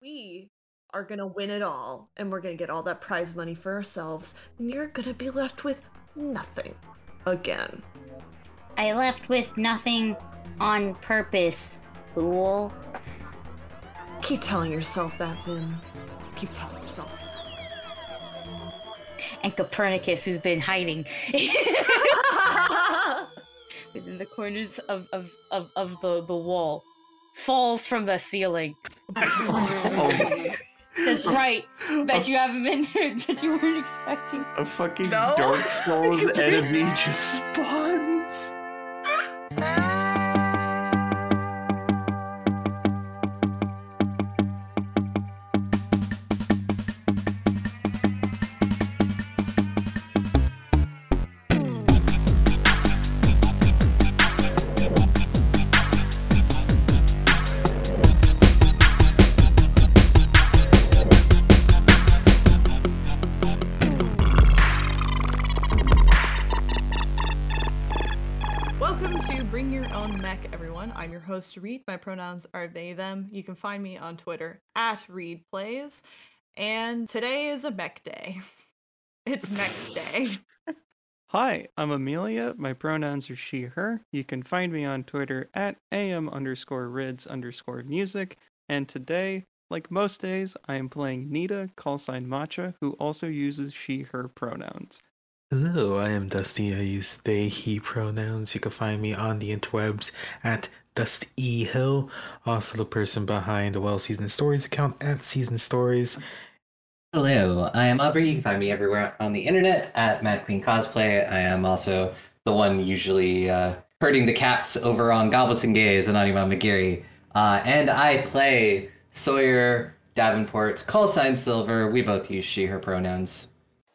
we are gonna win it all and we're gonna get all that prize money for ourselves, and you're gonna be left with nothing again. I left with nothing on purpose, fool. Keep telling yourself that, Vim. Keep telling yourself. And Copernicus, who's been hiding within the corners of, of, of, of the, the wall, falls from the ceiling. That's right. Bet you haven't been that you weren't expecting. A fucking No. Dark Souls enemy just spawns. everyone. I'm your host, Reed. My pronouns are they, them. You can find me on Twitter at Reed Plays. And today is a mech day. It's mech day. Hi, I'm Amelia. My pronouns are she, her. You can find me on Twitter at am underscore rids underscore music. And today, like most days, I am playing Nita, call sign Matcha, who also uses she, her pronouns. Hello, I am Dusty. I use they, he pronouns. You can find me on the interwebs at Dusty E. Hill. Also, the person behind the Well Seasoned Stories account at Season Stories. Hello, I am Aubrey. You can find me everywhere on the internet at Mad Queen Cosplay. I am also the one usually uh, herding the cats over on Goblets and Gays and Anima McGeary. Uh, and I play Sawyer Davenport, call sign Silver. We both use she, her pronouns.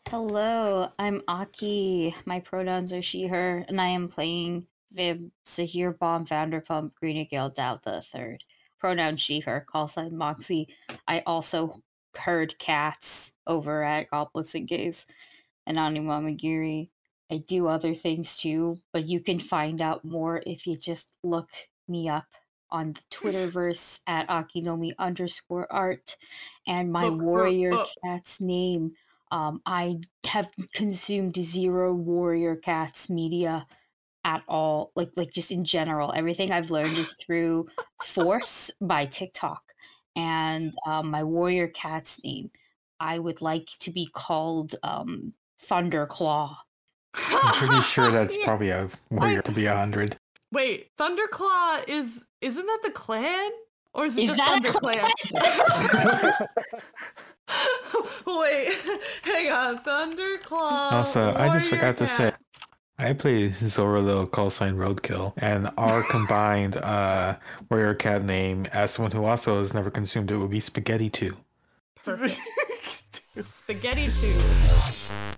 Hello, I'm Aki. My pronouns are she, her, and I am playing Vim Sahir Bomb Vanderpump Greenigale Dow the Third. Pronoun she, her, call sign Moxie. I also heard cats over at Goblets and Gays and Anima Magiri. I do other things too, but you can find out more if you just look me up on the Twitterverse at Akinomi underscore art and my Look warrior cat's name. Um, I have consumed zero warrior cats media at all, like like just in general. Everything I've learned is through Force by TikTok, and um, my warrior cat's name. I would like to be called um, Thunderclaw. I'm pretty sure that's Yeah. probably a warrior to be a hundred. Wait, Thunderclaw is isn't that the clan? Or is it Is just that a ThunderClan? Wait, hang on, Thunderclaw. Also, I just warrior forgot to say- cats. I play Zoro call sign Roadkill, and our combined uh, warrior cat name, as someone who also has never consumed it, would be Spaghetti 2. Perfect. Spaghetti too.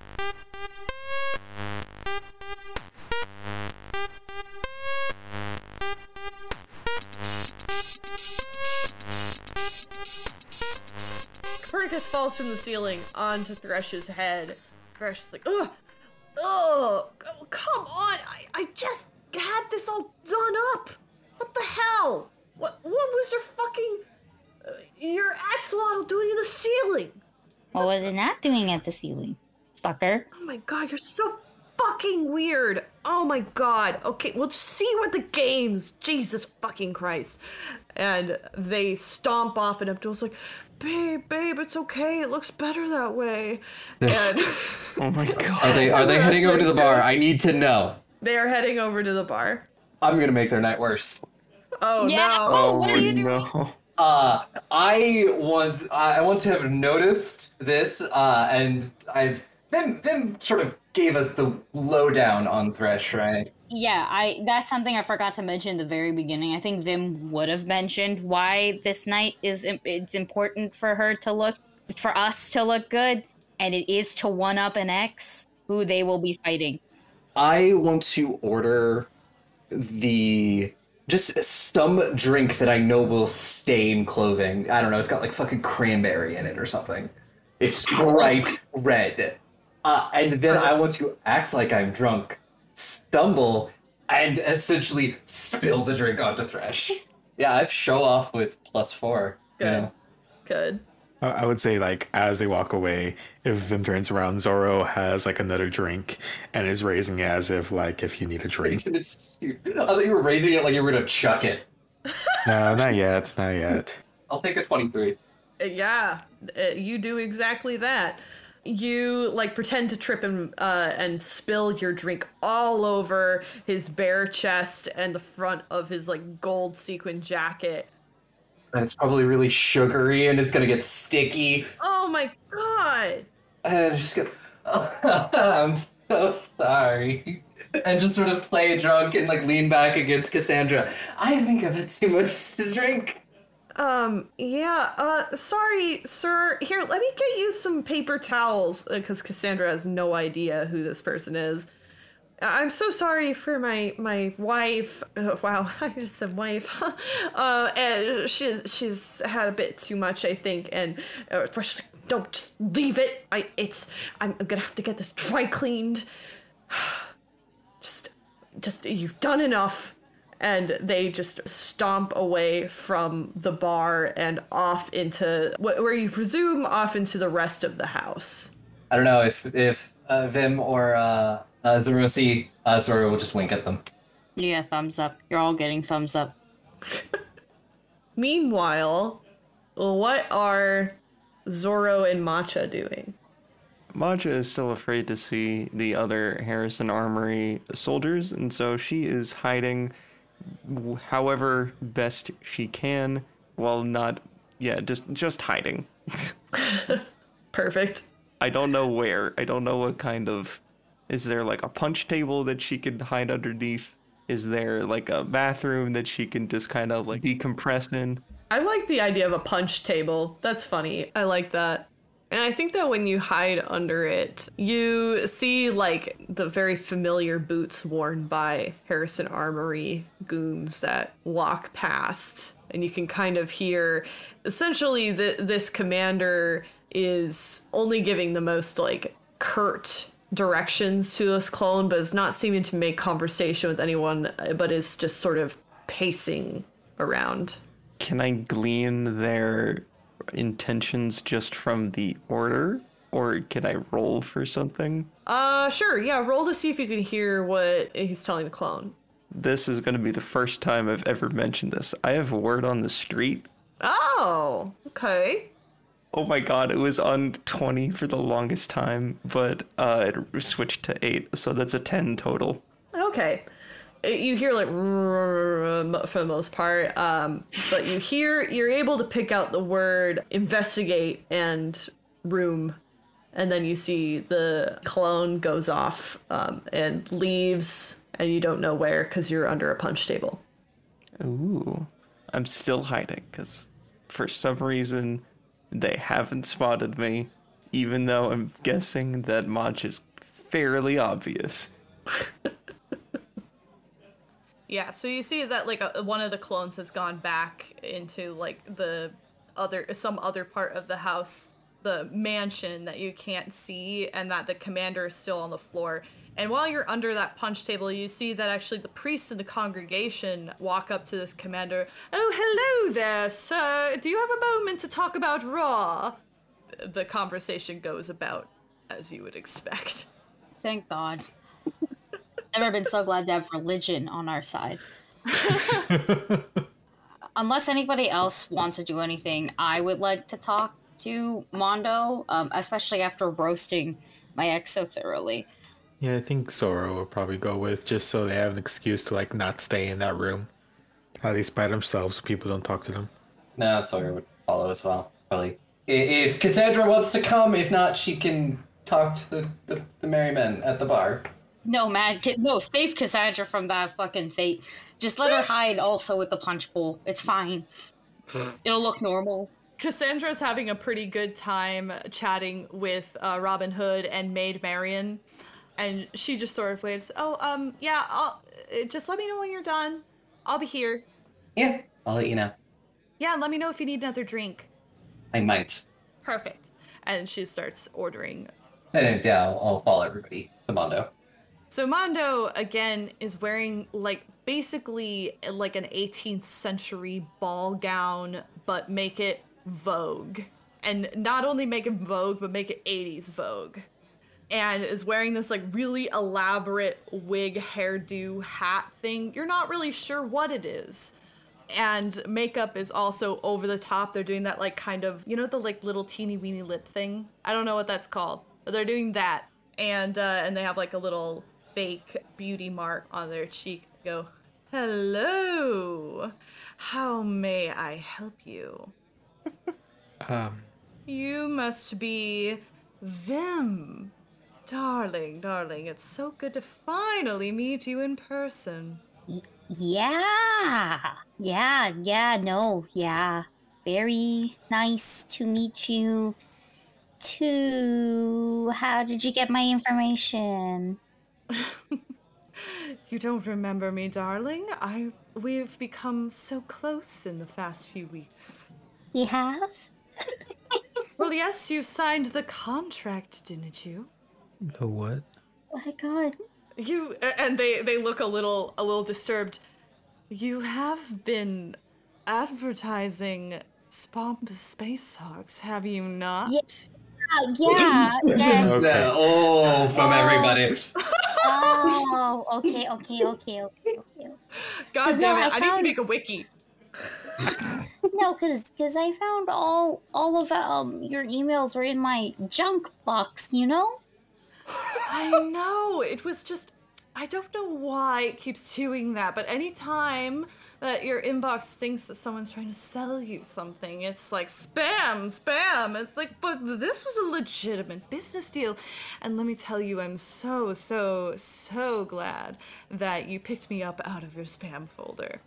Copernicus falls from the ceiling onto Thresh's head. Thresh is like, ugh, ugh, oh, come on! I, I just had this all done up. What the hell? What, what was your fucking, uh, your axolotl doing in the ceiling? What was it not doing at the ceiling, fucker? Oh my god, you're so fucking weird. Oh my god. Okay, we'll just see what the games. Jesus fucking Christ. And they stomp off, and Abdul's like, babe, babe, it's okay. It looks better that way. And Oh my god. Are they are they heading over to the bar? I need to know. they are heading over to the bar. I'm gonna make their night worse. Oh Yeah. no. Oh, what are you doing? no. Uh, I want I want to have noticed this, uh, and I've Vim Vim sort of gave us the lowdown on Thresh, right? Yeah, I that's something I forgot to mention at the very beginning. I think Vim would have mentioned why this night is it's important for her to look for us to look good and it is to one up an ex who they will be fighting. I want to order the just some drink that I know will stain clothing. I don't know. It's got like fucking cranberry in it or something. It's bright red. Uh, and then I want to act like I'm drunk, stumble, and essentially spill the drink onto Thresh. Yeah, I've show off with plus four. you Good. know. Good. I I would say like as they walk away, if Vim turns around, Zoro has like another drink and is raising it as if like if you need a drink. I thought you were raising it like you were gonna chuck it. No, not yet, not yet. I'll take a 23. Uh, Yeah, uh, you do exactly that. You like pretend to trip and uh, and spill your drink all over his bare chest and the front of his like gold sequin jacket. And it's probably really sugary and it's gonna get sticky. Oh my god! And just go, oh, I'm so sorry. And just sort of play drunk and like lean back against Cassandra. I think I've had too much to drink. Um, yeah, uh, sorry, sir. Here, let me get you some paper towels, because Cassandra has no idea who this person is. I'm so sorry for my my wife. Uh, wow, I just said wife. uh, and she's she's had a bit too much, I think, and uh, don't just leave it. I it's I'm gonna have to get this dry cleaned. just just you've done enough and they just stomp away from the bar and off into wh- where you presume off into the rest of the house. I don't know if if uh, Vim or uh, uh, Zoro uh, Zoro will just wink at them. Yeah, thumbs up. You're all getting thumbs up. Meanwhile, what are Zoro and Matcha doing? Matcha is still afraid to see the other Harrison Armory soldiers, and so she is hiding w- however best she can while not yeah, just just hiding. Perfect. I don't know where. I don't know what kind of is there like a punch table that she could hide underneath? Is there like a bathroom that she can just kind of like decompress in? I like the idea of a punch table. That's funny. I like that. And I think that when you hide under it, you see like the very familiar boots worn by Harrison Armory goons that walk past. And you can kind of hear essentially this commander is only giving the most like curt directions to this clone, but is not seeming to make conversation with anyone, but is just sort of pacing around. Can I glean their intentions just from the order? Or can I roll for something? Uh, sure. Yeah, roll to see if you can hear what he's telling the clone. This is going to be the first time I've ever mentioned this. I have word on the street. Oh, okay. Oh my god, it was on 20 for the longest time, but uh, it switched to 8, so that's a 10 total. Okay. You hear like for the most part, um, but you hear you're able to pick out the word investigate and room, and then you see the clone goes off um, and leaves, and you don't know where because you're under a punch table. Ooh. I'm still hiding because for some reason they haven't spotted me, even though I'm guessing that Mach is fairly obvious. Yeah, so you see that like a, one of the clones has gone back into like the other some other part of the house, the mansion that you can't see and that the commander is still on the floor. And while you're under that punch table, you see that actually the priests in the congregation walk up to this commander. Oh, hello there, sir. Do you have a moment to talk about Ra? The conversation goes about as you would expect. Thank God. Never been so glad to have religion on our side. Unless anybody else wants to do anything, I would like to talk to Mondo, um, especially after roasting my ex so thoroughly. Yeah, I think Zoro will probably go with just so they have an excuse to like not stay in that room. At least by themselves so people don't talk to them. No, Sawyer would follow as well. Probably. If Cassandra wants to come, if not, she can talk to the, the, the merry men at the bar. No, man, Ca- no, save Cassandra from that fucking fate. Just let her hide also with the punch bowl. It's fine. It'll look normal. Cassandra's having a pretty good time chatting with uh, Robin Hood and Maid Marian, and she just sort of waves. Oh, um, yeah. I'll uh, just let me know when you're done. I'll be here. Yeah, I'll let you know. Yeah, let me know if you need another drink. I might. Perfect. And she starts ordering. And yeah, I'll, I'll follow everybody to Mondo. So Mondo again is wearing like basically like an 18th century ball gown, but make it Vogue. And not only make it Vogue, but make it 80s Vogue. And is wearing this like really elaborate wig, hairdo, hat thing. You're not really sure what it is. And makeup is also over the top. They're doing that like kind of, you know, the like little teeny weeny lip thing. I don't know what that's called, but they're doing that. And uh, and they have like a little fake beauty mark on their cheek. Go, hello. How may I help you? Um, You must be Vim. Darling, darling, it's so good to finally meet you in person. Yeah. Yeah, yeah, no, yeah. Very nice to meet you. Too. How did you get my information? You don't remember me, darling? I we've become so close in the past few weeks. We have? Well, yes, you signed the contract, didn't you? the what? Oh my god. You and they they look a little a little disturbed. You have been advertising Spomp Space Hawks, have you not? Yeah. Uh, yeah, yes. Okay. Uh, oh, from everybody. Oh, okay, okay, okay, okay, okay. God damn no, it! I I, need to make a wiki. No, cause, cause I found all, all of um your emails were in my junk box. You know? I know. It was just I don't know why it keeps doing that, but anytime that your inbox thinks that someone's trying to sell you something, it's like spam, spam. It's like, but this was a legitimate business deal. And let me tell you, I'm so, so, so glad that you picked me up out of your spam folder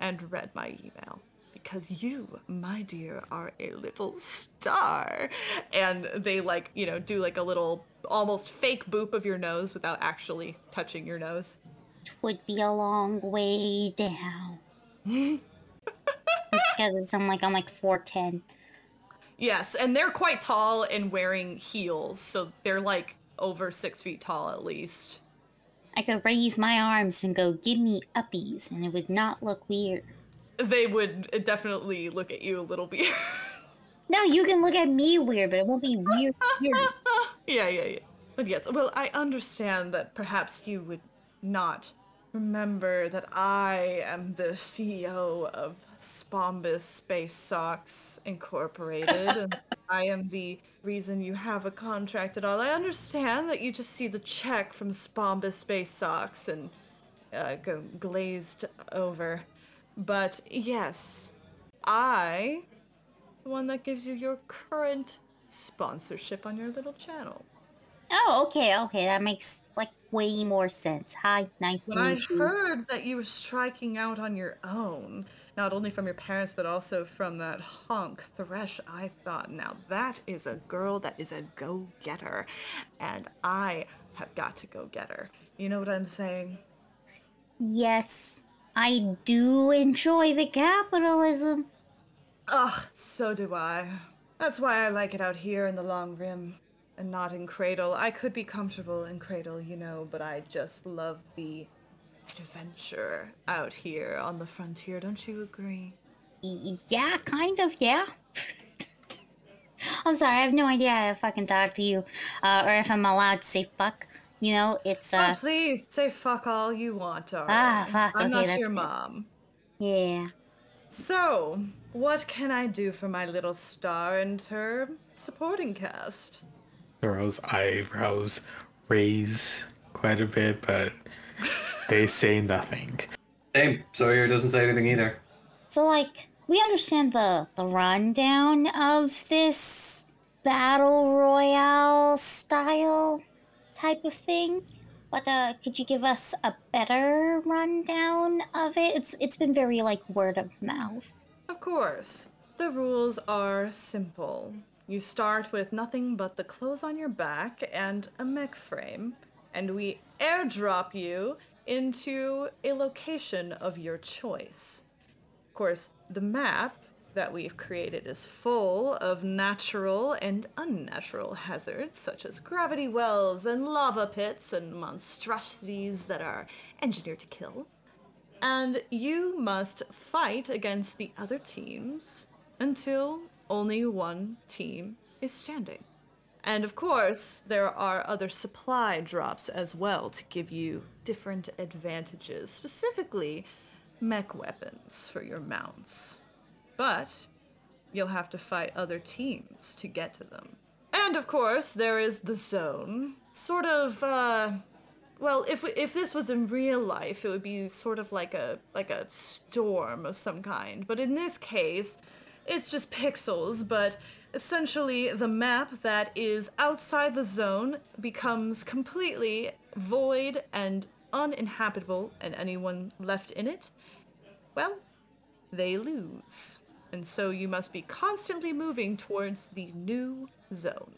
and read my email. Because you, my dear, are a little star. And they like, you know, do like a little almost fake boop of your nose without actually touching your nose. It would be a long way down. It's because I'm like I'm like four ten. Yes, and they're quite tall and wearing heels, so they're like over six feet tall at least. I could raise my arms and go, "Give me uppies," and it would not look weird. They would definitely look at you a little bit. No, you can look at me weird, but it won't be weird. weird. yeah, yeah, yeah. But yes, well, I understand that perhaps you would not remember that I am the CEO of Spombus Space Socks Incorporated, and I am the reason you have a contract at all. I understand that you just see the check from Spombus Space Socks and uh, go glazed over. But yes, I the one that gives you your current sponsorship on your little channel. Oh, okay, okay, that makes way more sense. Hi, nice to I meet you. heard that you were striking out on your own, not only from your parents but also from that honk Thresh, I thought, now that is a girl that is a go-getter, and I have got to go get her. You know what I'm saying? Yes, I do enjoy the capitalism. Ugh, so do I. That's why I like it out here in the Long Rim and not in Cradle. I could be comfortable in Cradle, you know, but I just love the adventure out here on the frontier. Don't you agree? Yeah, kind of, yeah. I'm sorry, I have no idea how to fucking talk to you, uh, or if I'm allowed to say fuck. You know, it's oh, uh, please say fuck all you want, darling. Ah, fuck, I'm okay, not your good. mom. yeah. So, what can I do for my little star and her supporting cast? Thor's eyebrows raise quite a bit, but they say nothing. Same. Sawyer doesn't say anything either. So like we understand the the rundown of this battle royale style type of thing. But uh could you give us a better rundown of it? It's it's been very like word of mouth. Of course. The rules are simple. You start with nothing but the clothes on your back and a mech frame, and we airdrop you into a location of your choice. Of course, the map that we've created is full of natural and unnatural hazards, such as gravity wells and lava pits and monstrosities that are engineered to kill. And you must fight against the other teams until only one team is standing. And of course, there are other supply drops as well to give you different advantages, specifically mech weapons for your mounts. But you'll have to fight other teams to get to them. And of course, there is the zone. Sort of, uh, well, if if this was in real life, it would be sort of like a like a storm of some kind. But in this case, it's just pixels. But essentially, the map that is outside the zone becomes completely void and uninhabitable, and anyone left in it, well, they lose. And so you must be constantly moving towards the new zone.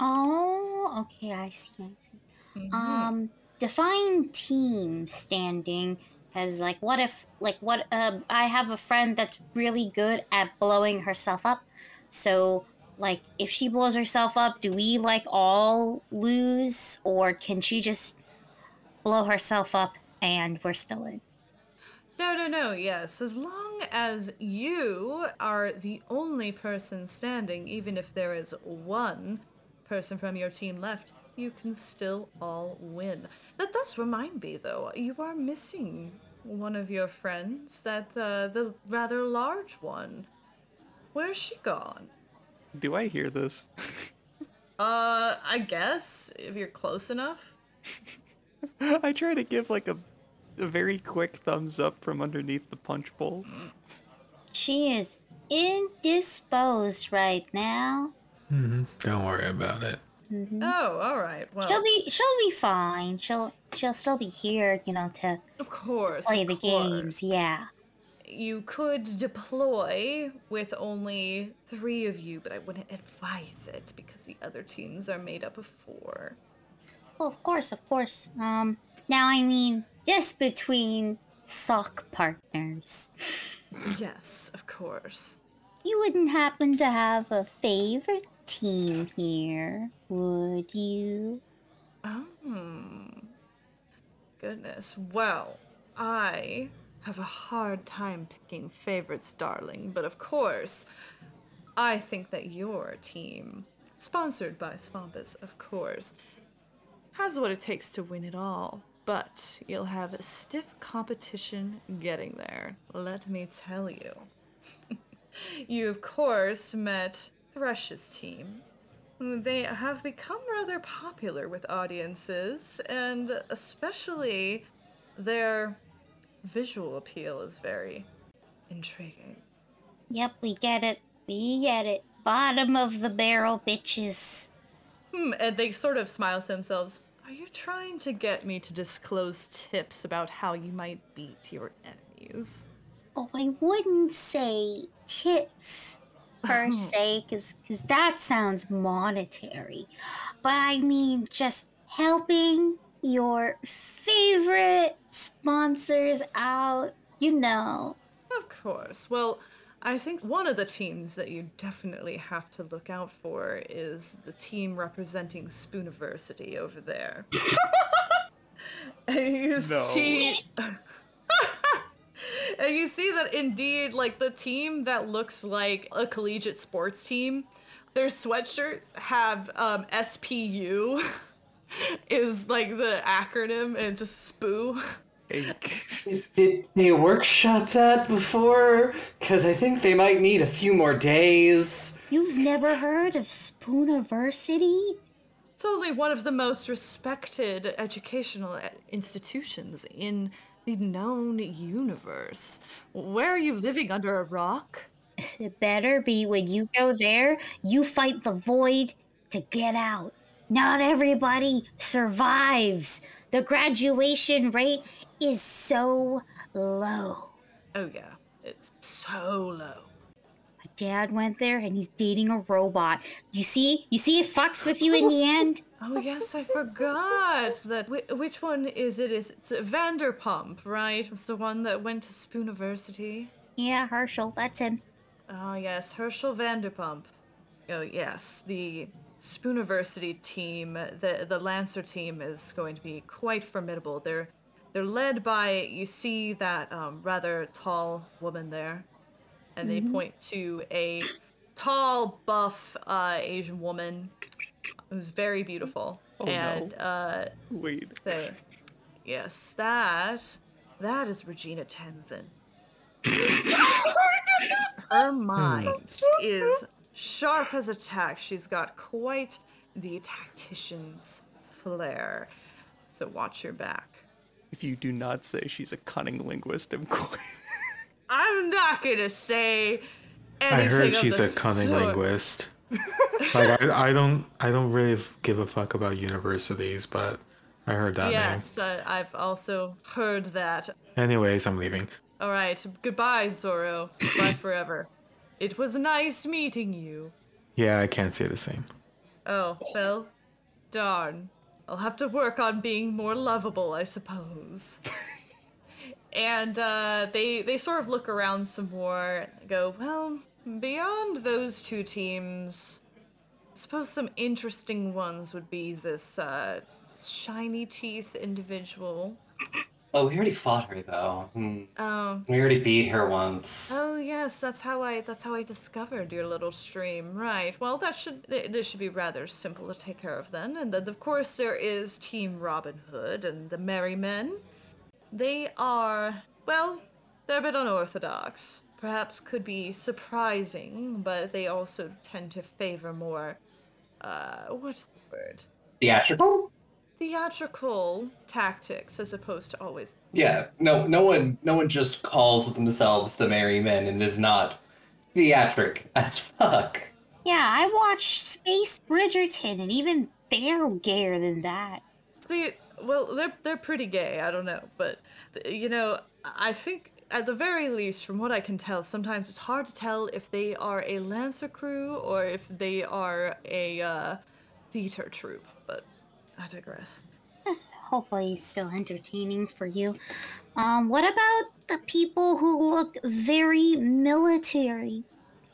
Oh, okay, I see, I see. Mm-hmm. Um, define team standing as like, what if, like, what, uh, I have a friend that's really good at blowing herself up. So, like, if she blows herself up, do we, like, all lose? Or can she just blow herself up and we're still in? No, no, no, yes. As long as you are the only person standing, even if there is one person from your team left, you can still all win. That does remind me, though, you are missing one of your friends, that uh, the rather large one. Where's she gone? Do I hear this? Uh, I guess if you're close enough. I try to give like a, a very quick thumbs up from underneath the punch bowl. She is indisposed right now. Mm-hmm. Don't worry about it. Mhm. Oh, all right. Well, She'll be she'll be fine. She'll she'll still be here, you know, to of course. play of the course. games. Yeah. You could deploy with only three of you, but I wouldn't advise it because the other teams are made up of four. Well, of course, of course. Um, now I mean, just between sock partners, Yes, of course. you wouldn't happen to have a favorite team here, would you? Oh. Goodness. Well, I have a hard time picking favorites, darling, but of course, I think that your team, sponsored by Swampus, of course, has what it takes to win it all. But you'll have stiff competition getting there, let me tell you. you, of course, met Thresh's team, they have become rather popular with audiences, and especially their visual appeal is very intriguing. Yep, we get it. We get it. Bottom of the barrel, bitches. Hmm, and they sort of smile to themselves. Are you trying to get me to disclose tips about how you might beat your enemies? Oh, I wouldn't say tips per Oh. se, because that sounds monetary. But I mean just helping your favorite sponsors out, you know. Of course. Well, I think one of the teams that you definitely have to look out for is the team representing Spooniversity over there. and you No. see And you see that indeed like the team that looks like a collegiate sports team, their sweatshirts have um SPU is like the acronym and just SPOO. Did they workshop that before? Because I think they might need a few more days. You've never heard of Spooniversity? It's only one of the most respected educational uh, institutions in the known universe. Where are you living under a rock? It better be when you go there, you fight the void to get out. Not everybody survives. The graduation rate is so low. Oh yeah, it's so low. Dad went there and he's dating a robot. You see? You see it fucks with you in the end? Oh yes, I forgot that. Wh- which one is it? Is it's Vanderpump, right? It's the one that went to Spooniversity. Yeah, Herschel, that's him. Oh yes, Herschel Vanderpump. Oh yes, the Spooniversity team, the the Lancer team is going to be quite formidable. They're they're led by you see that um, rather tall woman there, and they point to a tall, buff uh, Asian woman. Was very beautiful. Oh, no. and uh, Wait. say, yes, that that is Regina Tenzin. Her mind is sharp as a tack. She's got quite the tactician's flair. So watch your back. If you do not say she's a cunning linguist, I'm going. I'm not gonna say anything. I heard she's a cunning sort. linguist. like I, I don't I don't really give a fuck about universities, but I heard that Yes, uh, I've also heard that. Anyways, I'm leaving. All right, goodbye, Zoro. Bye forever. It was nice meeting you. Yeah, I can't say the same. Oh, well, darn. I'll have to work on being more lovable, I suppose. and uh, they they sort of look around some more and go, well, beyond those two teams, I suppose some interesting ones would be this uh, shiny teeth individual. Oh, we already fought her though. Hmm. Oh, We already beat her once. Oh yes, that's how I that's how I discovered your little stream. Right. Well, that should this should be rather simple to take care of then. And then of course there is Team Robin Hood and the Merry Men. They are well, they're a bit unorthodox. Perhaps could be surprising, but they also tend to favor more uh what's the word? Theatrical? Theatrical tactics as opposed to always Yeah. No. No one. No one just calls themselves the Merry Men and is not theatric as fuck. Yeah, I watched Space Bridgerton, and even they're gayer than that. See, well, they're they're pretty gay. I don't know, but th- you know, I think at the very least, from what I can tell, sometimes it's hard to tell if they are a lancer crew or if they are a uh, theater troupe. But I digress. Hopefully, it's still entertaining for you. Um, what about the people who look very military?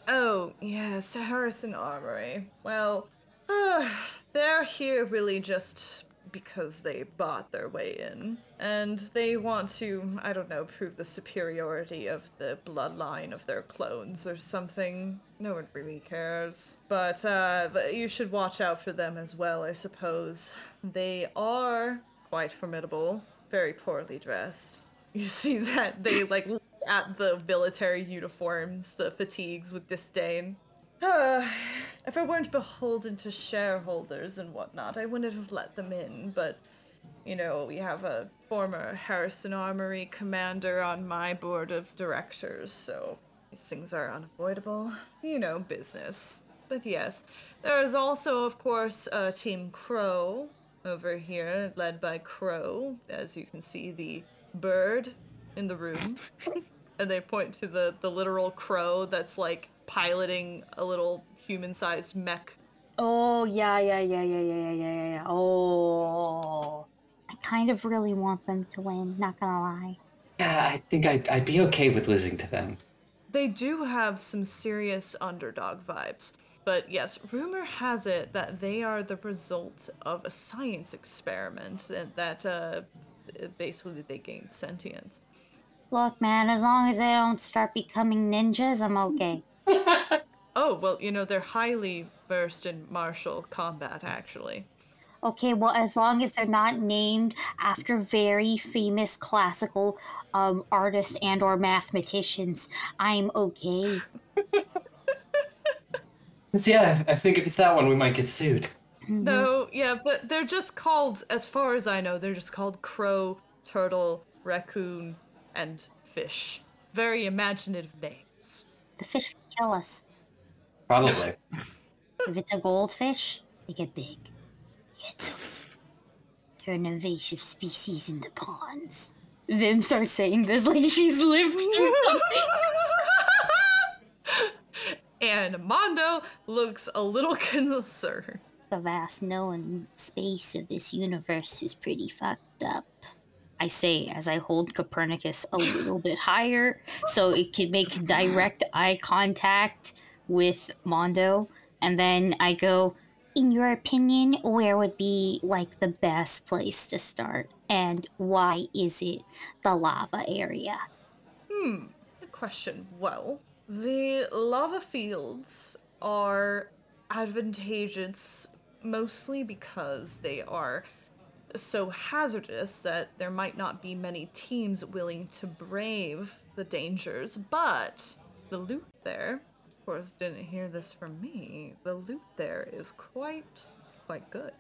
Oh yes, Harrison Armory. Well, they're here really just because they bought their way in. And they want to, I don't know, prove the superiority of the bloodline of their clones or something. No one really cares. But, uh, but you should watch out for them as well, I suppose. They are quite formidable, very poorly dressed. You see that they, like, at the military uniforms, the fatigues with disdain. Uh, if I weren't beholden to shareholders and whatnot, I wouldn't have let them in, but you know, we have a former Harrison Armory commander on my board of directors, so these things are unavoidable. You know, business. But yes, there is also, of course, uh, Team Crow over here, led by Crow. As you can see, the bird in the room. and they point to the, the literal crow that's like piloting a little human sized mech Oh yeah, yeah, yeah, yeah, yeah, yeah, yeah, yeah. Oh, I kind of really want them to win. Not gonna lie. Yeah, I think I'd, I'd be okay with losing to them. They do have some serious underdog vibes. But yes, rumor has it that they are the result of a science experiment that, that uh, basically they gained sentience. Look, man, as long as they don't start becoming ninjas, I'm okay. Oh, well, you know, they're highly versed in martial combat, actually. Okay, well, as long as they're not named after very famous classical um, artists and or mathematicians, I'm okay. So yeah, I I think if it's that one, we might get sued. Mhm. No, yeah, but they're just called, as far as I know, they're just called crow, turtle, raccoon, and fish. Very imaginative names. The fish will kill us. Probably. If it's a goldfish, they get big. Get They're an invasive species in the ponds. Vim starts saying this like she's lived through something. and Mondo looks a little concerned. the vast known space of this universe is pretty fucked up. I say as I hold Copernicus a little bit higher so it can make direct eye contact with Mondo. And then I go, in your opinion, where would be like the best place to start? And why is it the lava area? Hmm, good question. Well, the lava fields are advantageous mostly because they are so hazardous that there might not be many teams willing to brave the dangers, but the loot there, of course, didn't hear this from me. The loot there is quite, quite good.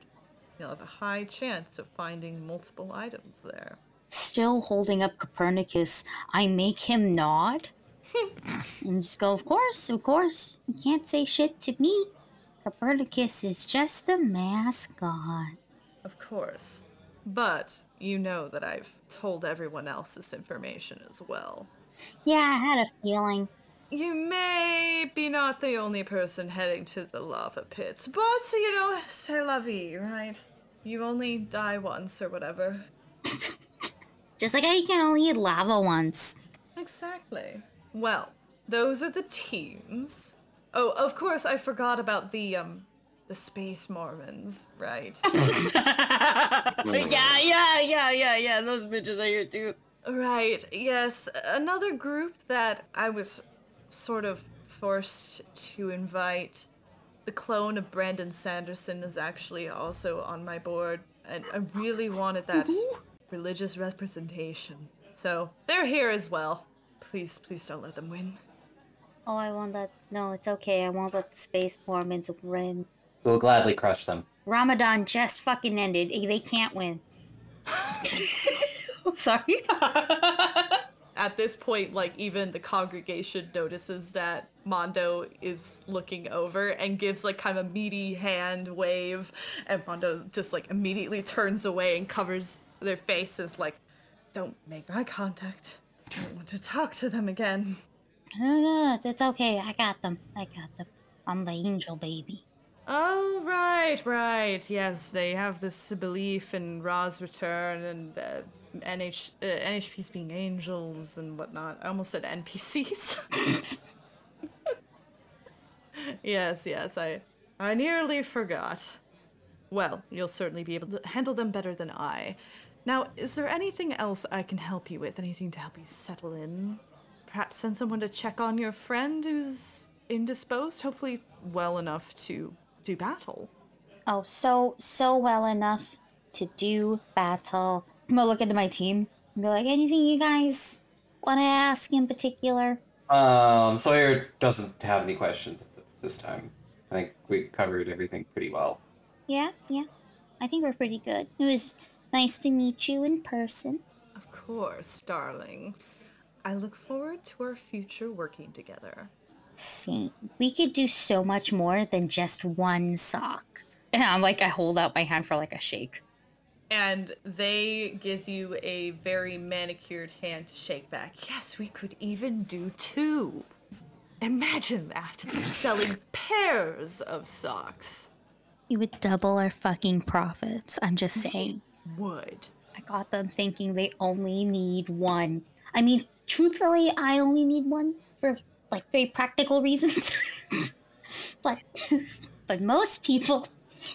You'll have a high chance of finding multiple items there. Still holding up Copernicus, I make him nod and just go, Of course, of course. You can't say shit to me. Copernicus is just the mascot. Of course. But you know that I've told everyone else this information as well. Yeah, I had a feeling. You may be not the only person heading to the lava pits, but you know, c'est la vie, right? You only die once or whatever. Just like I can only eat lava once. Exactly. Well, those are the teams. Oh, of course, I forgot about the um the space Mormons, right? yeah, yeah, yeah, yeah, yeah. Those bitches are here too. Right, yes. Another group that I was sort of forced to invite. The clone of Brandon Sanderson is actually also on my board, and I really wanted that religious representation. So they're here as well. Please, please don't let them win. Oh, I won't let. No, it's okay. I won't let the space Mormons win. We'll gladly crush them. Ramadan just fucking ended. They can't win. I'm sorry. At this point, like even the congregation notices that Mondo is looking over and gives like kind of a meaty hand wave, and Mondo just like immediately turns away and covers their faces like, "Don't make eye contact. I don't want to talk to them again." no, no, it's okay. I got them. I got them. I'm the angel baby. Oh, right, right. Yes, they have this belief in Ra's return and uh, NH, uh, NHPs being angels and whatnot. I almost said NPCs. yes, yes, I, I nearly forgot. Well, you'll certainly be able to handle them better than I. Now, is there anything else I can help you with? Anything to help you settle in? Perhaps send someone to check on your friend who's indisposed, hopefully well enough to do battle. Oh, so so well enough to do battle. I'm gonna look into my team and be like, anything you guys want to ask in particular? Um, Sawyer doesn't have any questions at this, this time. I think we covered everything pretty well. Yeah, yeah. I think we're pretty good. It was nice to meet you in person. Of course, darling. I look forward to our future working together. Same. We could do so much more than just one sock. And I'm like, I hold out my hand for like a shake. And they give you a very manicured hand to shake back. Yes, we could even do two. Imagine that. Selling pairs of socks. We would double our fucking profits. I'm just saying. Would. I got them thinking they only need one. I mean, truthfully, I only need one for like very practical reasons. but but most people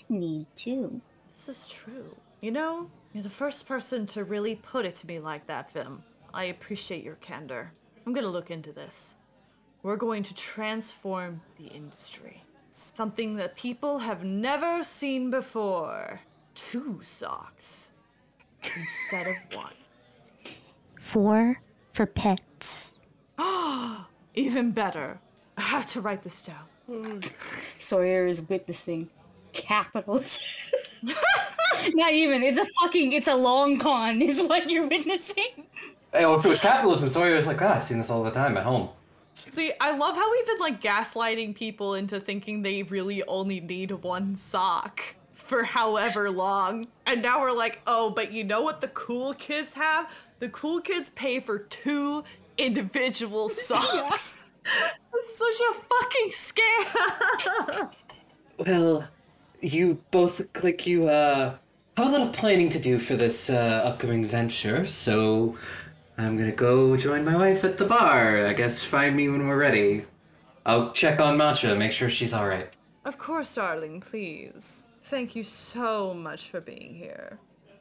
need to. This is true. You know, you're the first person to really put it to me like that, Vim. I appreciate your candor. I'm gonna look into this. We're going to transform the industry. Something that people have never seen before. Two socks instead of one. Four for pets. Even better. I have to write this down. Sawyer is witnessing capitalism. Not even. It's a fucking. It's a long con. Is what you're witnessing. Hey, well, if it was capitalism, Sawyer was like, God, I've seen this all the time at home. See, I love how we've been like gaslighting people into thinking they really only need one sock for however long. And now we're like, oh, but you know what the cool kids have? The cool kids pay for two individual socks. It's such a fucking scam. Well, you both look like you uh, have a little planning to do for this uh, upcoming venture, so I'm gonna go join my wife at the bar. I guess find me when we're ready. I'll check on Matcha, make sure she's alright. of course, darling, please. Thank you so much for being here.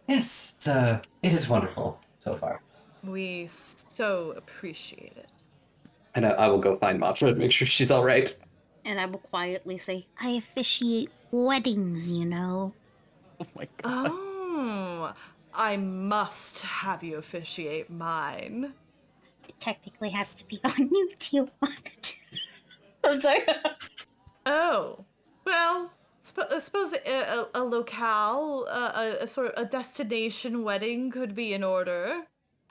Yes, it's, uh, it is wonderful so far. We so appreciate it. And I, I will go find Matcha and make sure she's alright. And I will quietly say, I officiate weddings, you know. Oh my god. Oh, I must have you officiate mine. It technically has to be on you. Do you want it? I'm sorry. Oh, well, sp- I suppose a, a, a locale, uh, a, a sort of a destination wedding could be in order.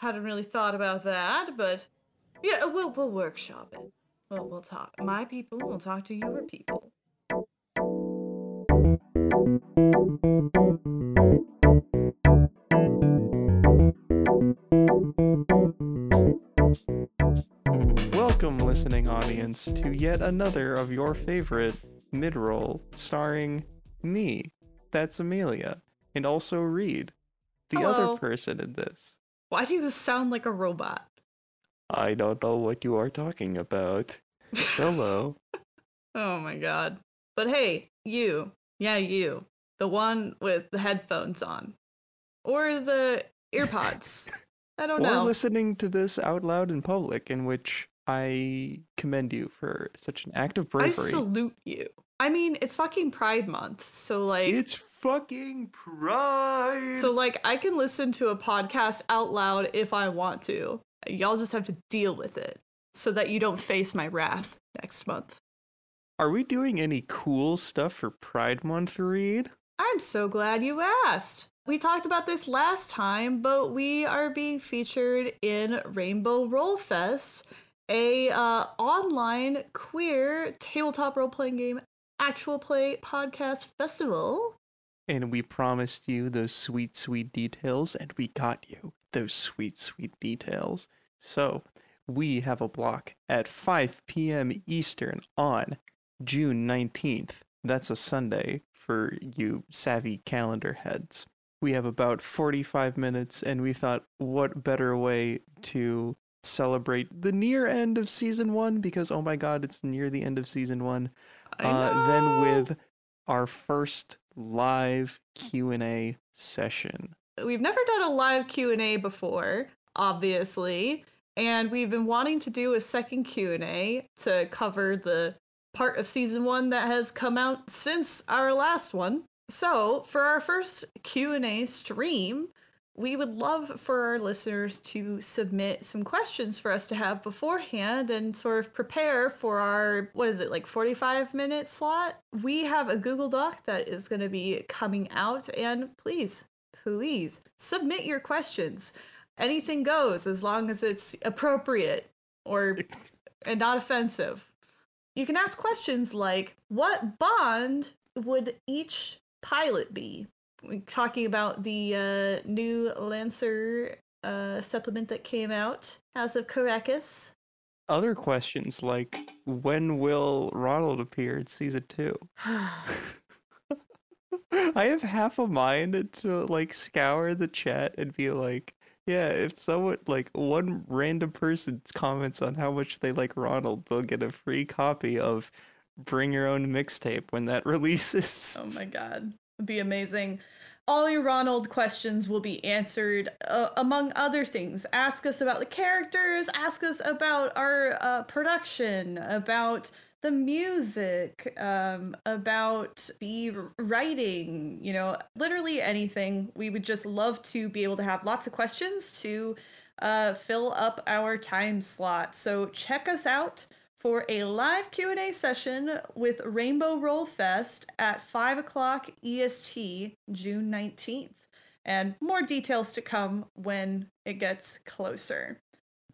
Hadn't really thought about that, but yeah, we'll we'll workshop it. We'll we'll talk. My people will talk to your people. Welcome, listening audience, to yet another of your favorite mid roll, starring me. That's Amelia, and also Reed, the Hello. other person in this. Why do you sound like a robot? I don't know what you are talking about. Hello. Oh my god. But hey, you. Yeah, you. The one with the headphones on. Or the earpods. I don't or know. listening to this out loud in public, in which I commend you for such an act of bravery. I salute you. I mean, it's fucking Pride Month, so like It's fucking pride. so like I can listen to a podcast out loud if I want to. Y'all just have to deal with it so that you don't face my wrath next month. are we doing any cool stuff for Pride Month, Reed? I'm so glad you asked. We talked about this last time, but we are being featured in Rainbow Roll Fest, a uh, online queer tabletop role playing game actual play podcast festival. And we promised you those sweet, sweet details, and we got you those sweet, sweet details. So, we have a block at 5 p.m. Eastern on June 19th. That's a Sunday for you savvy calendar heads. We have about 45 minutes, and we thought, what better way to celebrate the near end of season one? Because, oh my god, it's near the end of season one uh, then with our first live q&a session. We've never done a live q&a before obviously and we've been wanting to do a second q&a to cover the part of season one that has come out since our last one. So for our first q&a stream we would love for our listeners to submit some questions for us to have beforehand and sort of prepare for our what is it like 45 minute slot? We have a google doc that is going to be coming out and please please submit your questions. Anything goes as long as it's appropriate or and not offensive. You can ask questions like what bond would each pilot be talking about the uh, new Lancer uh, supplement that came out, House of Caracas. other questions like when will ronald appear in season two i have half a mind to like scour the chat and be like yeah if someone like one random person comments on how much they like ronald they'll get a free copy of bring your own mixtape when that releases oh my god, it'd be amazing. All your Ronald questions will be answered, uh, among other things. Ask us about the characters, ask us about our uh, production, about the music, um, about the writing, you know, literally anything. We would just love to be able to have lots of questions to uh, fill up our time slot. So check us out for a live Q&A session with Rainbow Roll Fest at 5 o'clock EST, June 19th. And more details to come when it gets closer.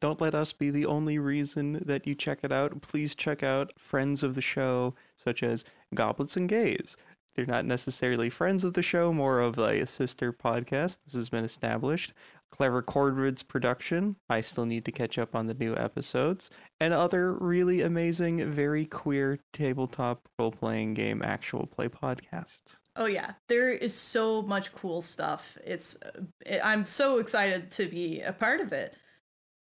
don't let us be the only reason that you check it out. Please check out friends of the show, such as Goblets and Gays. They're not necessarily friends of the show, more of a sister podcast. This has been established. Clever Cordwood's production. I still need to catch up on the new episodes. And other really amazing, very queer tabletop role playing game actual play podcasts. Oh yeah, there is so much cool stuff. It's uh, I'm so excited to be a part of it.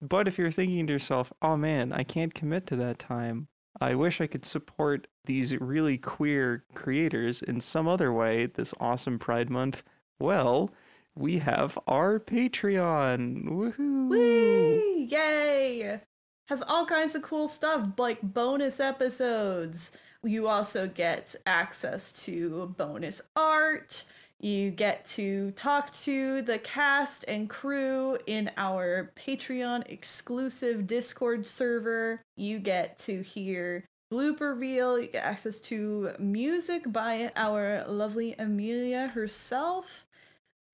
But if you're thinking to yourself, oh man, I can't commit to that time, I wish I could support these really queer creators in some other way this awesome Pride Month, well, we have our Patreon. Woohoo! Whee! Yay! Has all kinds of cool stuff like bonus episodes. you also get access to bonus art. You get to talk to the cast and crew in our Patreon exclusive Discord server. You get to hear blooper reel, you get access to music by our lovely Amelia herself.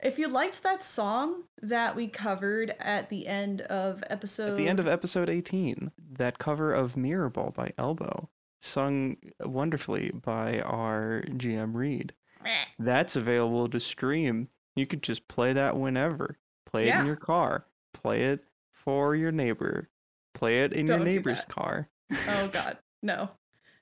If you liked that song that we covered at the end of episode At the end of episode 18, that cover of Mirror Ball by Elbow, sung wonderfully by our GM Reed. That's available to stream. You could just play that whenever. Play it Yeah. in your car. Play it for your neighbor. Play it in your Don't do neighbor's car. Oh god, no.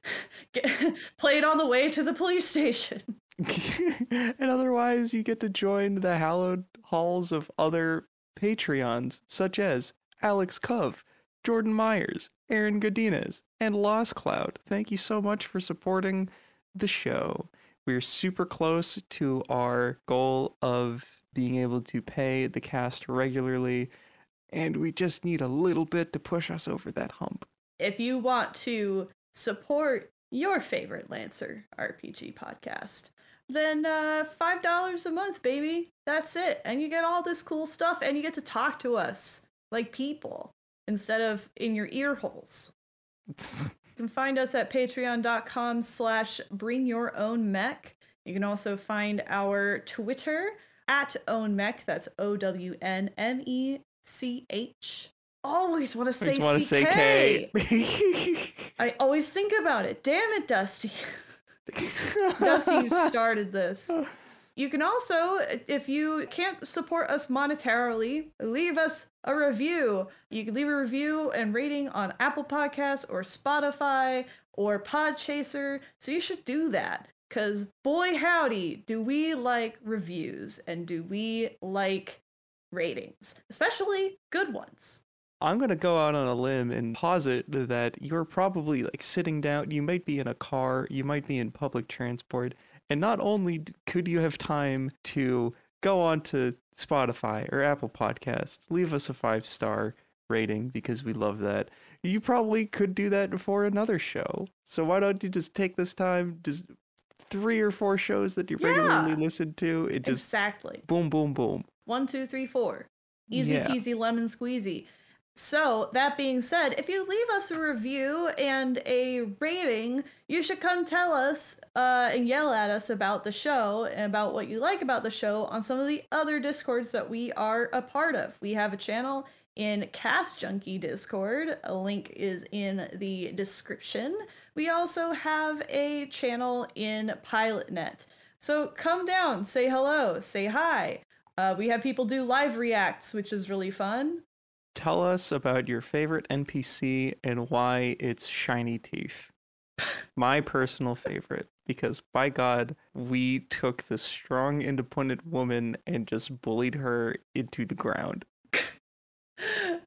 Get, play it on the way to the police station. and otherwise, you get to join the hallowed halls of other Patreons, such as Alex Cove, Jordan Myers, Aaron Godinez, and Lost Cloud. Thank you so much for supporting the show. We're super close to our goal of being able to pay the cast regularly, and we just need a little bit to push us over that hump. If you want to support your favorite Lancer RPG podcast, then uh, $5 a month, baby. That's it. And you get all this cool stuff, and you get to talk to us like people instead of in your ear holes. You can find us at patreon.com slash bring your own mech. You can also find our Twitter at own mech. That's O W N M E C H. Always want to say just want to say K. I always think about it. Damn it, Dusty. Dusty, started this. You can also, if you can't support us monetarily, leave us a review. You can leave a review and rating on Apple Podcasts or Spotify or Podchaser. So you should do that. Because boy, howdy, do we like reviews and do we like ratings, especially good ones. I'm gonna go out on a limb and posit that you're probably like sitting down. You might be in a car. You might be in public transport, and not only could you have time to go on to Spotify or Apple Podcasts, leave us a five star rating because we love that. You probably could do that for another show. So why don't you just take this time, just three or four shows that you regularly listen to, it just exactly. boom, boom, boom. One, two, three, four. Easy Yeah. peasy lemon squeezy. So, that being said, if you leave us a review and a rating, you should come tell us uh, and yell at us about the show and about what you like about the show on some of the other discords that we are a part of. We have a channel in Cast Junkie Discord. A link is in the description. We also have a channel in PilotNet. So come down, say hello, say hi. Uh, we have people do live reacts, which is really fun. Tell us about your favorite NPC and why it's shiny teeth. My personal favorite, because by God, we took this strong, independent woman and just bullied her into the ground.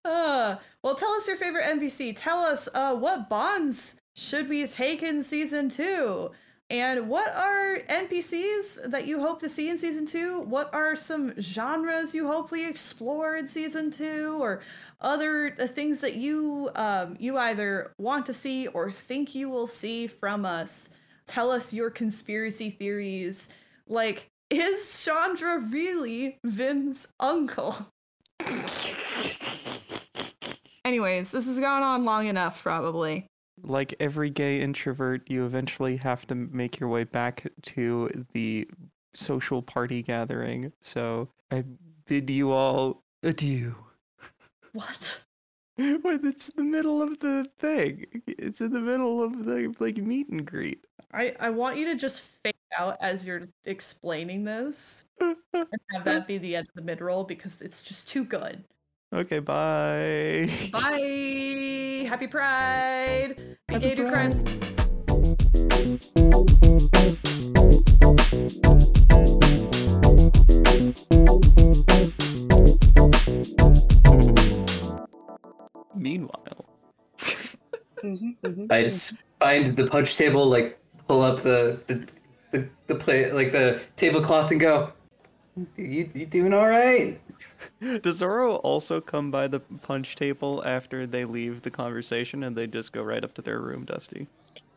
Uh, well, tell us your favorite NPC. Tell us uh, what bonds should we take in season two? And what are NPCs that you hope to see in season two? What are some genres you hope we explore in season two, or other uh, things that you um, you either want to see or think you will see from us? Tell us your conspiracy theories. Like, is Chandra really Vim's uncle? Anyways, this has gone on long enough, probably. Like every gay introvert, you eventually have to make your way back to the social party gathering. So I bid you all adieu. What? When it's the middle of the thing, it's in the middle of the like meet and greet. I, I want you to just fade out as you're explaining this and have that be the end of the mid roll because it's just too good. Okay, bye. Bye. Happy Pride. Be Happy gay, do crimes. Meanwhile, mm-hmm, mm-hmm. I just find the punch table, like pull up the the the, the play like the tablecloth and go. You you doing all right? does Zoro also come by the punch table after they leave the conversation and they just go right up to their room, Dusty?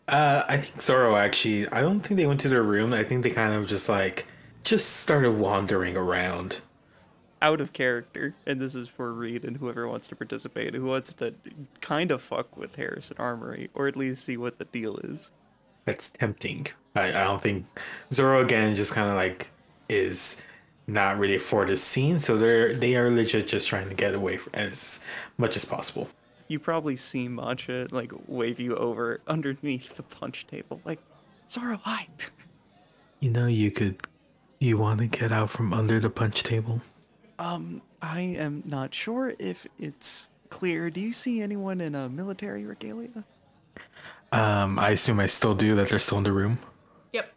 Uh, I think Zoro actually. I don't think they went to their room. I think they kind of just like just started wandering around. Out of character, and this is for Reed and whoever wants to participate, who wants to kind of fuck with Harrison Armory, or at least see what the deal is. That's tempting. I, I don't think Zoro again just kind of like is not really for the scene, so they're they are legit just trying to get away as much as possible. You probably see Matcha like wave you over underneath the punch table, like Zoro, hi. You know, you could. You want to get out from under the punch table? Um, I am not sure if it's clear. Do you see anyone in a military regalia? Um, I assume I still do. That they're still in the room. Yep.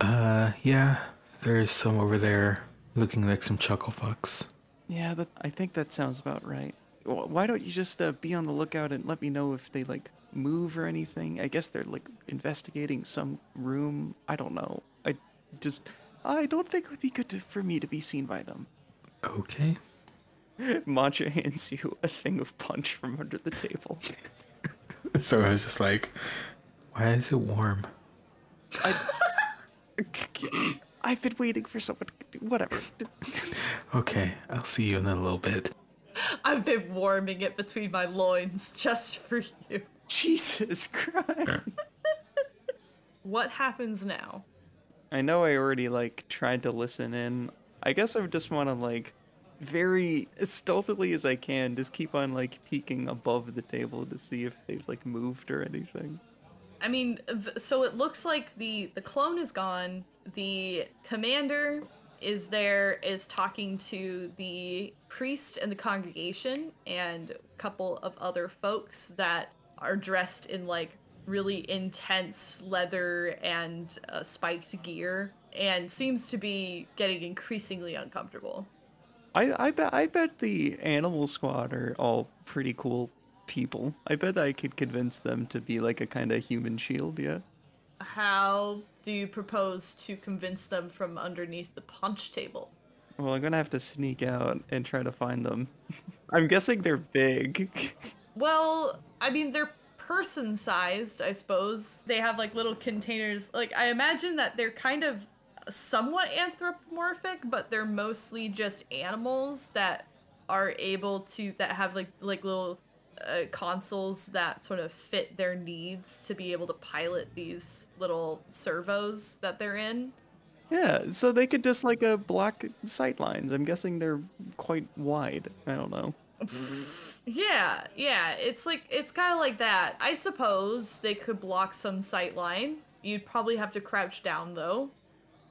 Uh, yeah. There's some over there, looking like some chuckle fucks. Yeah, that I think that sounds about right. Why don't you just uh, be on the lookout and let me know if they like move or anything? I guess they're like investigating some room. I don't know. I just I don't think it would be good to, for me to be seen by them. Okay. Matcha hands you a thing of punch from under the table. So I was just like, why is it warm? I've been waiting for someone. Whatever. Okay, I'll see you in a little bit. I've been warming it between my loins just for you. Jesus Christ. What happens now? I know I already like tried to listen in. I guess I just want to like very as stealthily as I can just keep on like peeking above the table to see if they've like moved or anything. I mean, th- so it looks like the the clone is gone. The commander is there, is talking to the priest and the congregation, and a couple of other folks that are dressed in like really intense leather and uh, spiked gear, and seems to be getting increasingly uncomfortable. I I I bet the animal squad are all pretty cool people. I bet I could convince them to be like a kind of human shield, yeah. How do you propose to convince them from underneath the punch table? Well, I'm gonna have to sneak out and try to find them. I'm guessing they're big. Well, I mean, they're person sized, I suppose. They have like little containers. Like, I imagine that they're kind of somewhat anthropomorphic, but they're mostly just animals that are able to, that have like, like little uh, consoles that sort of fit their needs to be able to pilot these little servos that they're in. yeah, so they could just like a block sight lines. I'm guessing they're quite wide. I don't know. Yeah, yeah, it's like it's kind of like that. I suppose they could block some sight line. You'd probably have to crouch down though.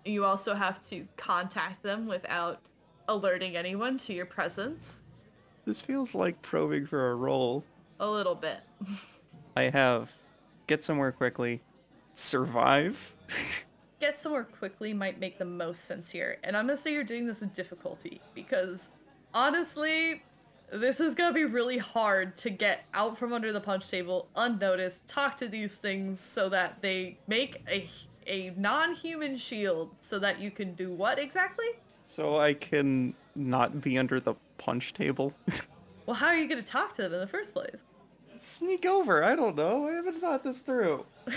You also have to contact them without alerting anyone to your presence. This feels like probing for a role. A little bit. I have get somewhere quickly, survive. Get somewhere quickly might make the most sense here. And I'm gonna say you're doing this with difficulty because honestly, this is gonna be really hard to get out from under the punch table unnoticed, talk to these things so that they make a a non-human shield so that you can do what exactly? so I can not be under the punch table. Well, how are you gonna talk to them in the first place? Sneak over. I don't know. I haven't thought this through.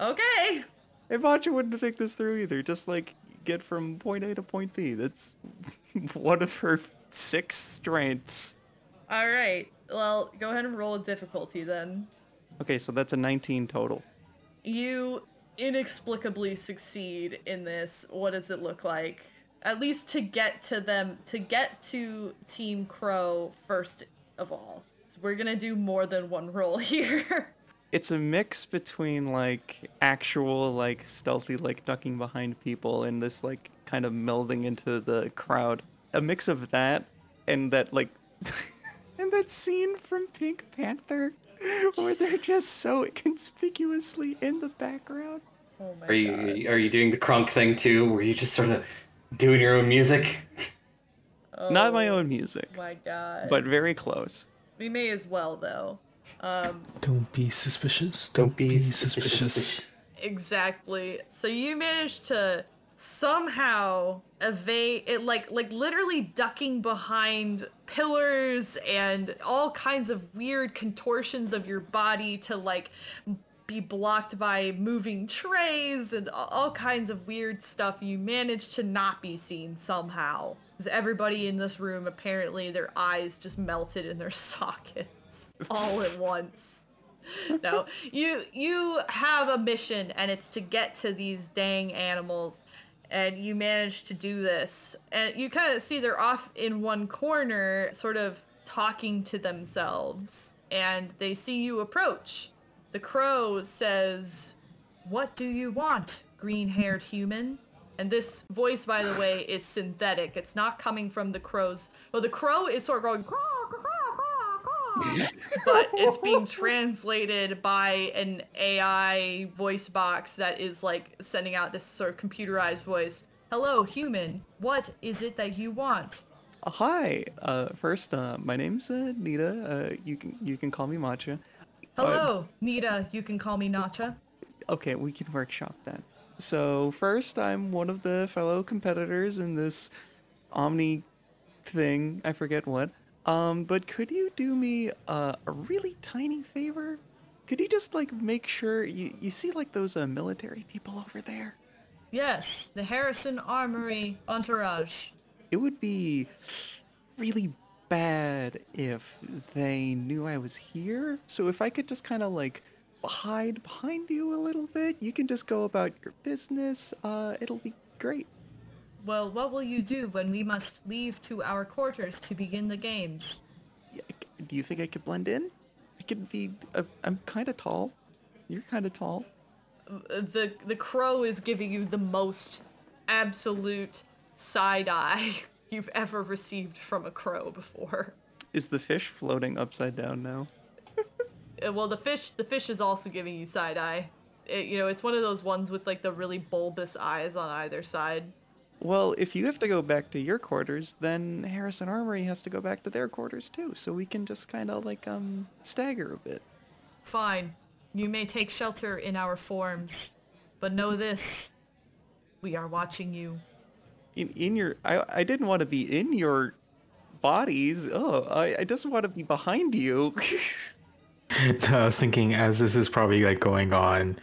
Okay. Ivacha wouldn't think this through either. Just like get from point A to point B. That's one of her six strengths. All right. Well, go ahead and roll a difficulty then. Okay, so that's a 19 total. You inexplicably succeed in this. What does it look like? At least to get to them, to get to Team Crow first of all. So we're gonna do more than one roll here. It's a mix between like actual like stealthy like ducking behind people and this like kind of melding into the crowd. A mix of that and that like and that scene from Pink Panther where they're just so conspicuously in the background. oh my Are you are you doing the crunk thing too, where you just sort of doing your own music? Not my Oh own music, My god. but very close. we may as well though. Um Don't be suspicious. Don't be suspicious. Exactly. So you managed to somehow evade it like like literally ducking behind pillars and all kinds of weird contortions of your body to like be blocked by moving trays and all kinds of weird stuff. You manage to not be seen somehow. Because everybody in this room, apparently, their eyes just melted in their sockets all at once. No, you you have a mission, and it's to get to these dang animals, and you manage to do this. And you kind of see they're off in one corner, sort of talking to themselves, and they see you approach. The crow says, What do you want, green haired human? and this voice, by the way, is synthetic. It's not coming from the crow's. Well, the crow is sort of going, "Caw, caw, caw, caw, caw," but it's being translated by an AI voice box that is like sending out this sort of computerized voice. Hello, human. What is it that you want? Uh, Hi. Uh, first, uh, my name's uh, Nita. Uh, you can you can call me Matcha. Hello, Nita. You can call me Nacha. Okay, we can workshop that. So first, I'm one of the fellow competitors in this Omni thing. I forget what. Um, but could you do me uh, a really tiny favor? Could you just like make sure you you see like those uh, military people over there? Yes, the Harrison Armory entourage. It would be really bad if they knew I was here. So if I could just kind of like hide behind you a little bit, you can just go about your business. Uh, it'll be great. Well, what will you do when we must leave to our quarters to begin the games? Do you think I could blend in? I could be. Uh, I'm kind of tall. You're kind of tall. Uh, The the crow is giving you the most absolute side eye you've ever received from a crow before. Is the fish floating upside down now? Well, the fish the fish is also giving you side eye. It, you know, it's one of those ones with like the really bulbous eyes on either side. Well, if you have to go back to your quarters, then Harrison Armory has to go back to their quarters too. So we can just kind of like um stagger a bit. Fine. You may take shelter in our forms, but know this. We are watching you. In in your I I didn't want to be in your bodies. Oh, I I just want to be behind you. I was thinking as this is probably like going on,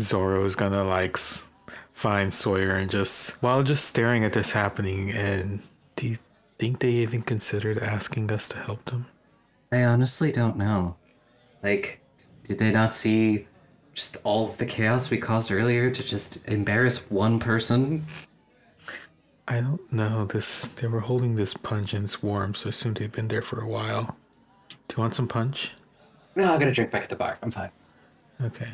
Zoro's gonna like find Sawyer and just while just staring at this happening. And do you think they even considered asking us to help them? I honestly don't know. Like, did they not see just all of the chaos we caused earlier to just embarrass one person? I don't know. This they were holding this punch and it's warm, so I assume they've been there for a while. Do you want some punch? No, I'm gonna drink back at the bar. I'm fine. Okay.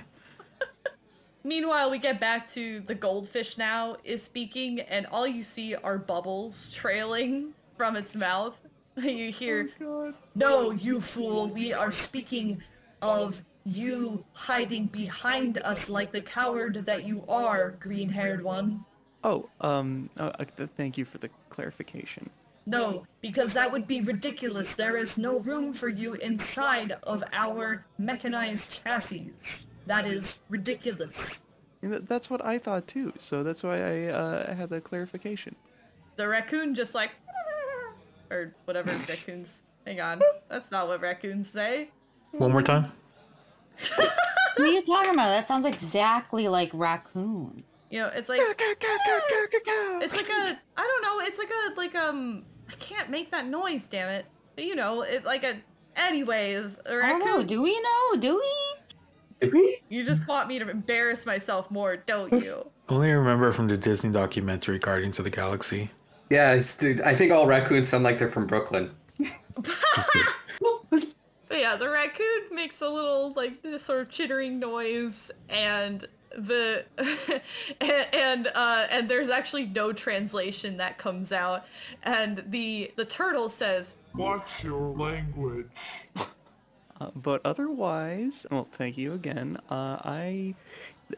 Meanwhile, we get back to the goldfish now is speaking, and all you see are bubbles trailing from its mouth. You hear, oh, No, you fool. We are speaking of you hiding behind us like the coward that you are, green-haired one. Oh, um, uh, uh, thank you for the clarification. No, because that would be ridiculous. There is no room for you inside of our mechanized chassis. That is ridiculous. Th- that's what I thought too. So that's why I uh, had the clarification. the raccoon just like, or whatever raccoons. Hang on, that's not what raccoons say. One more time. What are you talking about? That sounds exactly like raccoon. You know, it's like go, go, go, it's like a I don't know, it's like a like um I can't make that noise, damn it. But you know, it's like a anyways, a I don't know. raccoon. Do we know? Do we? Did we? You just want me to embarrass myself more, don't you? Only remember from the Disney documentary Guardians of the Galaxy. Yeah, it's- dude. I think all raccoons sound like they're from Brooklyn. But yeah, the raccoon makes a little like just sort of chittering noise, and the and and, uh, and there's actually no translation that comes out, and the the turtle says, "Watch your language? Uh, but otherwise, well, thank you again. Uh, I,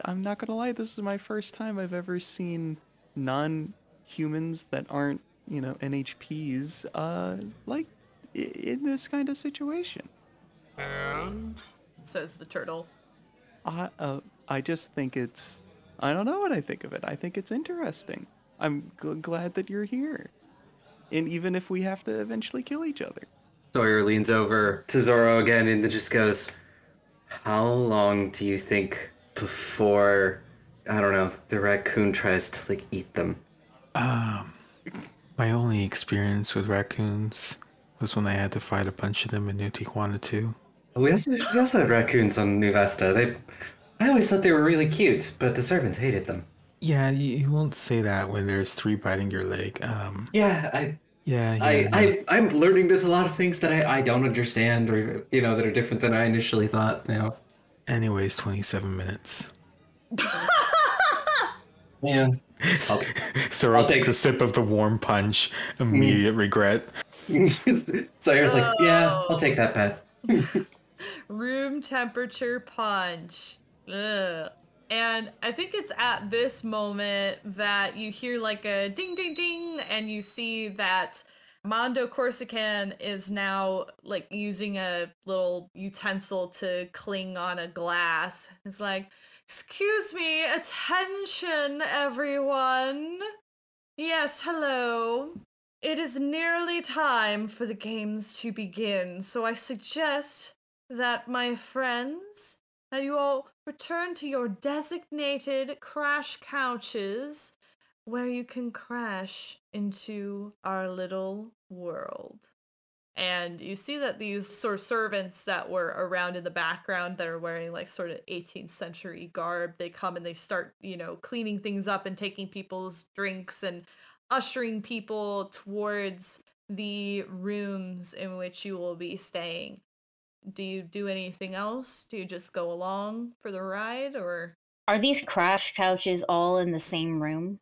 I'm not gonna lie. This is my first time I've ever seen non-humans that aren't, you know, NHPs, uh, like i- in this kind of situation. And says the turtle. I, uh, I just think it's, I don't know what I think of it. I think it's interesting. I'm gl- glad that you're here, and even if we have to eventually kill each other. Sawyer leans over to Zoro again and just goes, How long do you think before I don't know the raccoon tries to like eat them? Um, my only experience with raccoons was when I had to fight a bunch of them in New Tijuana too. We also we also had raccoons on New Vesta. They, I always thought they were really cute, but the servants hated them. Yeah, you, you won't say that when there's three biting your leg. Um, Yeah, I yeah, yeah. I, no. I I'm learning there's a lot of things that I, I don't understand or you know that are different than I initially thought. You know. Anyways, 27 minutes. Yeah. I'll, Zoro I'll take- takes a sip of the warm punch. Immediate regret. Sawyer's like, yeah, I'll take that bet. room temperature punch. Ugh. And I think it's at this moment that you hear like a ding ding ding, and you see that Mondo Corsican is now like using a little utensil to cling on a glass. It's like, excuse me, attention, everyone. Yes, hello. It is nearly time for the games to begin, so I suggest that my friends, that you all return to your designated crash couches where you can crash into our little world. And you see that these sort of servants that were around in the background that are wearing like sort of 18th century garb, they come and they start, you know, cleaning things up and taking people's drinks and ushering people towards the rooms in which you will be staying do you do anything else? Do you just go along for the ride or Are these crash couches all in the same room?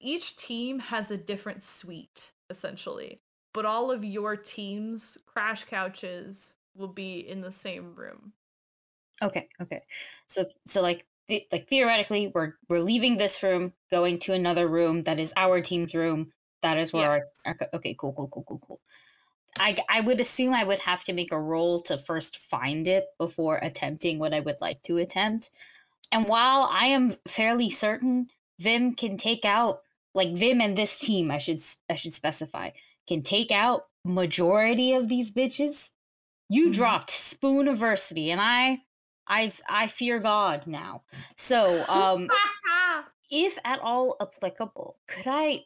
each team has a different suite essentially, but all of your team's crash couches will be in the same room. Okay, okay. So so like the, like theoretically we're we're leaving this room, going to another room that is our team's room. That is where our, our okay, cool, cool, cool, cool, cool. I I would assume I would have to make a roll to first find it before attempting what I would like to attempt. And while I am fairly certain Vim can take out like Vim and this team, I should I should specify, can take out majority of these bitches. You Mhm. dropped Spooniversity, and I I I fear God now. So, um, if at all applicable, could I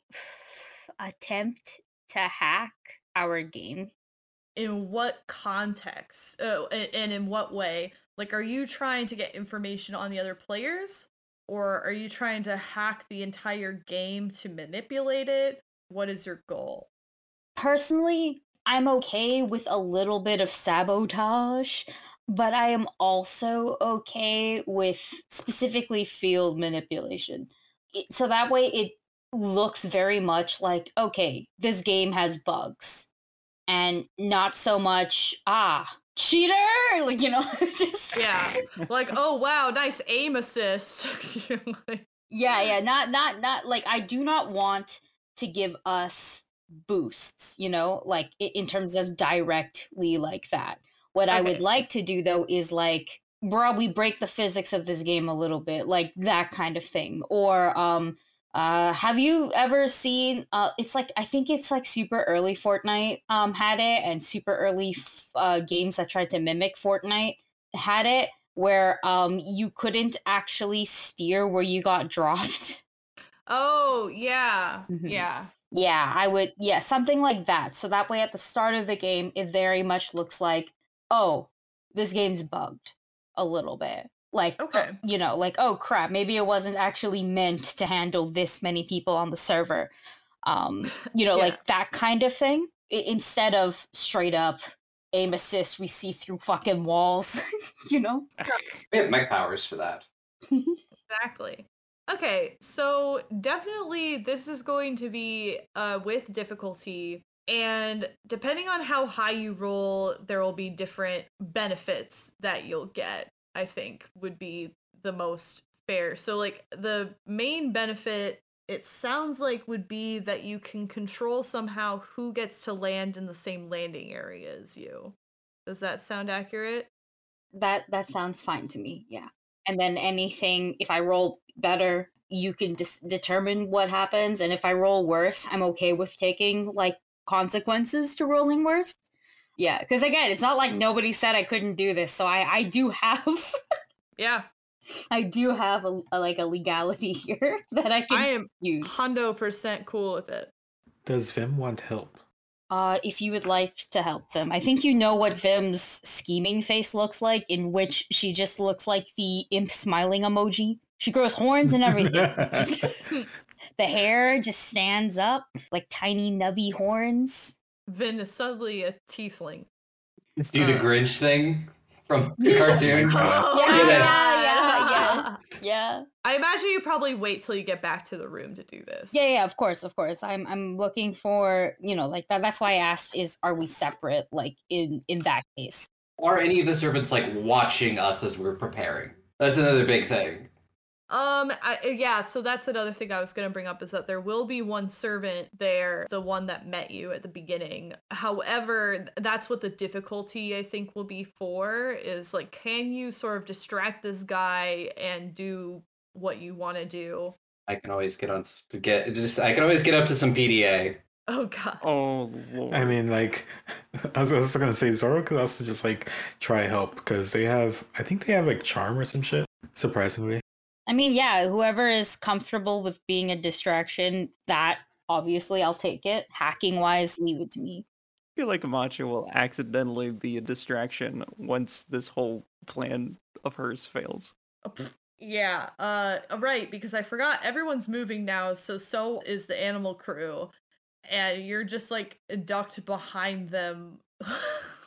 attempt to hack our game? in what context? Oh, and, and in what way? Like, are you trying to get information on the other players? Or are you trying to hack the entire game to manipulate it? What is your goal? Personally, I'm okay with a little bit of sabotage, but I am also okay with specifically field manipulation. So that way it looks very much like, okay, this game has bugs. And not so much, ah, cheater! Like, you know, just. Yeah. like, oh wow, nice aim assist. Like, Yeah, yeah, not not not like I do not want to give us boosts, you know, like in terms of directly like that. What I would like to do though is like bro, we break the physics of this game a little bit, like that kind of thing. Or um uh have you ever seen uh it's like I think it's like super early Fortnite um had it and super early f- uh games that tried to mimic Fortnite had it where um you couldn't actually steer where you got dropped. oh yeah, Mhm. yeah. yeah, I would yeah, something like that. So that way at the start of the game it very much looks like, oh, this game's bugged a little bit. Like uh, Okay. you know, like oh crap, maybe it wasn't actually meant to handle this many people on the server. Um, you know, Yeah. like that kind of thing. I- instead of straight up aim assist we see through fucking walls, you know? We have mech powers for that. Exactly. Okay, so definitely this is going to be uh, with difficulty, and depending on how high you roll, there will be different benefits that you'll get. I think would be the most fair. So, like the main benefit, it sounds like would be that you can control somehow who gets to land in the same landing area as you. Does that sound accurate? That that sounds fine to me. Yeah. And then anything if I roll better, you can just determine what happens and if I roll worse, I'm okay with taking like consequences to rolling worse. Yeah, because again, it's not like nobody said I couldn't do this, so I I do have Yeah, I do have a, a like a legality here that I can I am use. hundo percent cool with it. Does Vim want help? Uh, if you would like to help them, I think you know what Vim's scheming face looks like, in which she just looks like the imp smiling emoji. She grows horns and everything. Just- the hair just stands up like tiny nubby horns. Vim is suddenly a tiefling. Let's do the Uh. Grinch thing from the cartoon. Oh, Yeah, yeah, yeah, yes. Yeah. I imagine you probably wait till you get back to the room to do this. Yeah, yeah, of course, of course. I'm I'm looking for, you know, like that that's why I asked is are we separate like in in that case. Are any of the servants like watching us as we're preparing? That's another big thing. Um. I, uh, yeah. So that's another thing I was gonna bring up is that there will be one servant there, the one that met you at the beginning. However, that's what the difficulty I think will be for is like, can you sort of distract this guy and do what you want to do? I can always get on s- get just I can always get up to some PDA. Oh god. Oh lord. I mean, like, I was also gonna say Zoro could also just like try help because they have, I think they have like charm or some shit. Surprisingly, I mean, yeah, whoever is comfortable with being a distraction, that obviously I'll take it. Hacking wise, leave it to me. I feel like Matcha will accidentally be a distraction once this whole plan of hers fails. Oh, Yeah, uh right, because I forgot everyone's moving now, so so is the animal crew. And you're just like ducked behind them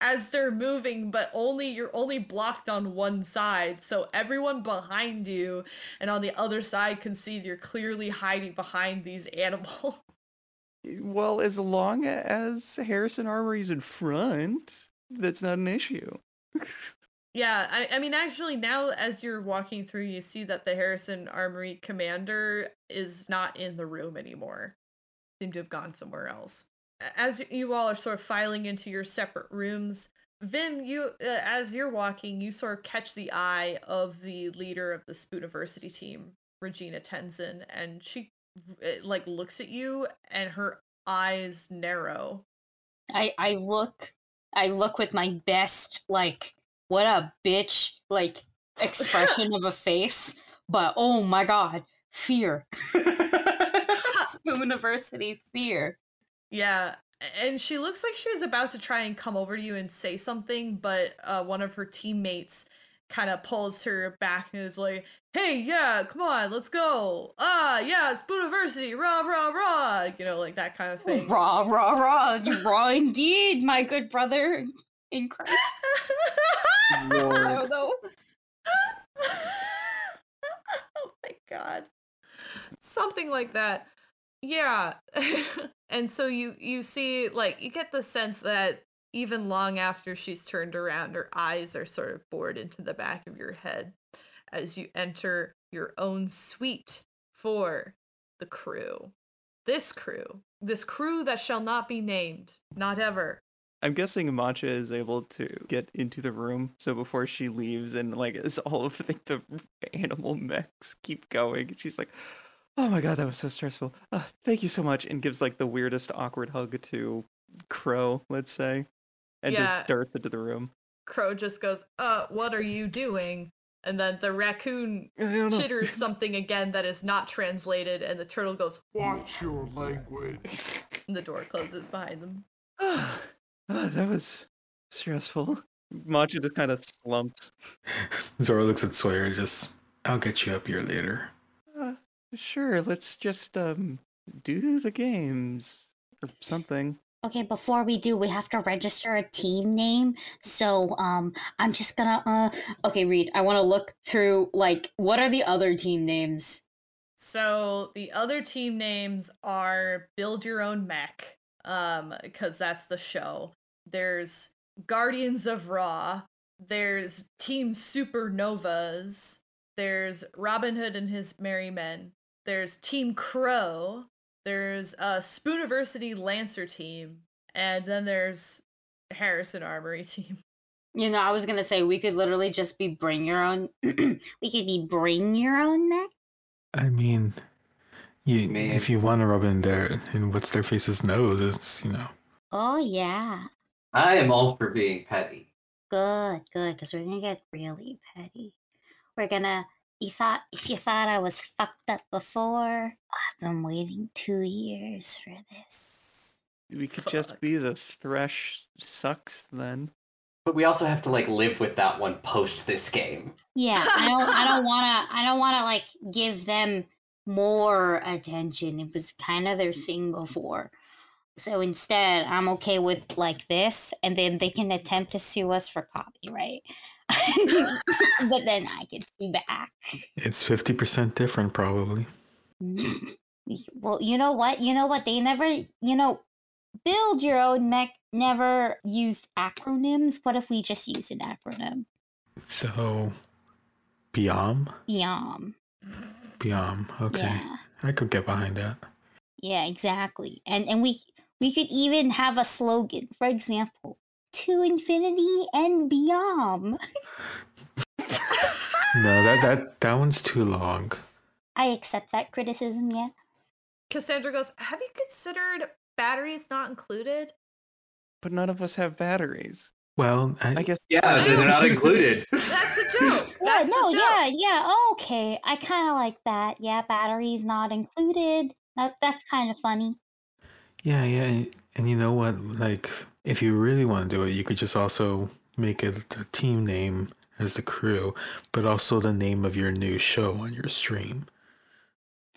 as they're moving, but only you're only blocked on one side. So everyone behind you and on the other side can see you're clearly hiding behind these animals. Well, as long as Harrison Armory's in front, that's not an issue. Yeah, I, I mean, actually, now as you're walking through, you see that the Harrison Armory commander is not in the room anymore. Seem to have gone somewhere else. A- As you all are sort of filing into your separate rooms, Vim, you uh, as you're walking, you sort of catch the eye of the leader of the Spooniversity team, Regina Tenzin, and she uh, like looks at you, and her eyes narrow. I I look I look with my best like what a bitch like expression of a face, but oh my god, fear. Spooniversity fear. Yeah, and she looks like she's about to try and come over to you and say something, but uh, one of her teammates kind of pulls her back and is like, "Hey, yeah, come on, let's go. Ah, yeah, it's Spooniversity, rah rah rah," you know, like that kind of thing. Raw, raw, raw. You raw indeed, my good brother in Christ. I Lord. don't know. oh my god. Something like that. Yeah. and so you you see like you get the sense that even long after she's turned around her eyes are sort of bored into the back of your head as you enter your own suite for the crew. This crew, this crew that shall not be named, not ever. I'm guessing Matcha is able to get into the room, so before she leaves, and like as all of like, the animal mechs keep going, she's like, "Oh my god, that was so stressful. Uh, thank you so much," and gives like the weirdest awkward hug to Crow, let's say, and Yeah. just darts into the room. Crow just goes, Uh, what are you doing? and then the raccoon I don't know. chitters something again that is not translated, and the turtle goes, Watch your language. and the door closes behind them. Ah, that was stressful. Matcha just kind of slumps. Zoro looks at Sawyer. Just, I'll get you up here later. Sure, let's just um do the games or something. Okay, before we do, we have to register a team name. So, um, I'm just gonna, uh, okay, Reed, I want to look through, like, what are the other team names? So the other team names are Build Your Own Mech, um, because that's the show. There's Guardians of Ra. There's Team Supernovas. There's Robin Hood and his Merry Men. There's Team Crow. There's a Spooniversity Lancer team, and then there's Harrison Armory team. You know, I was gonna say we could literally just be bring your own, we could be bring your own mech. I mean, you, Man. if you want to rub in there and what's their face's nose, it's you know. Oh, yeah. I am all for being petty. Good, good, because we're gonna get really petty. We're gonna. You thought if you thought I was fucked up before, I've been waiting two years for this. We could just be the Thresh sucks then. But we also have to like live with that one post this game. Yeah, I don't. I don't wanna. I don't wanna like give them more attention. It was kind of their thing before. So instead, I'm okay with like this, and then they can attempt to sue us for copyright. but then I can sue back. It's 50% different, probably. Mm-hmm. Well, you know what? You know what? They never, you know, build your own mech never used acronyms. What if we just use an acronym? So, Biom? Yum. Biom. Okay. Yeah. I could get behind that. Yeah, exactly. And and we we could even have a slogan. For example, to infinity and beyond. No, that, that, that one's too long. I accept that criticism, yeah. Cassandra goes, Have you considered batteries not included? But none of us have batteries. Well, I, I guess Yeah, they're not included. That's a joke. Yeah, no, a joke. yeah, yeah. Okay. I kind of like that. Yeah, batteries not included. That that's kind of funny. yeah, yeah. And, and you know what? Like, if you really want to do it, you could just also make it a team name as the crew, but also the name of your new show on your stream.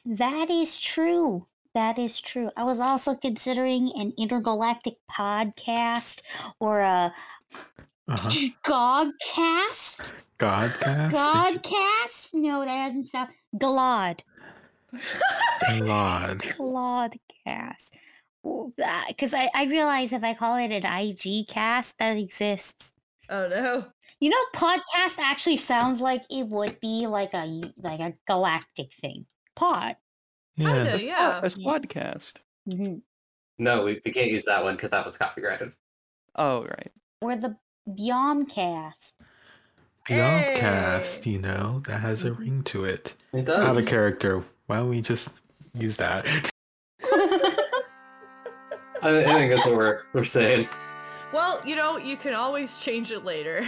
That is true. That is true. I was also considering an intergalactic podcast or a Uh huh. Gogcast. Godcast? Godcast? No, that doesn't sound. Glod. God. Glodcast. Because I, I realize if I call it an IG cast, that exists. Oh no. You know, podcast actually sounds like it would be like a like a galactic thing. Pod. Yeah. Kinda, yeah. a squadcast. Mhm. no, we, we can't use that one because that one's copyrighted. Oh right. Or the Beyondcast. Beyondcast, Hey. you know, that has a Mhm. ring to it. It Out does. of character. Why don't we just use that? I, I think that's what we're we're saying. Well, you know, you can always change it later.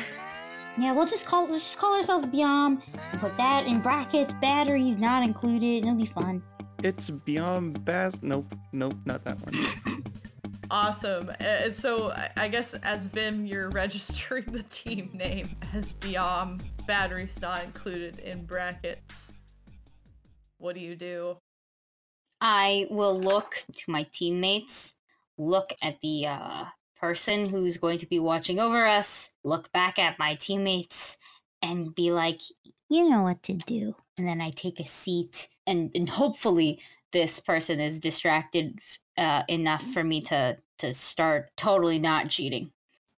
Yeah, we'll just call let's just call ourselves Beyond and put that in brackets, batteries not included, it'll be fun. It's beyond Bass. Nope, nope, not that one. Awesome. Uh, so I- I guess as Vim, you're registering the team name as Biom. Batteries not included in brackets. What do you do? I will look to my teammates, look at the uh, person who's going to be watching over us, look back at my teammates, and be like, you know what to do. And then I take a seat, and, and hopefully, this person is distracted uh, enough for me to, to start totally not cheating.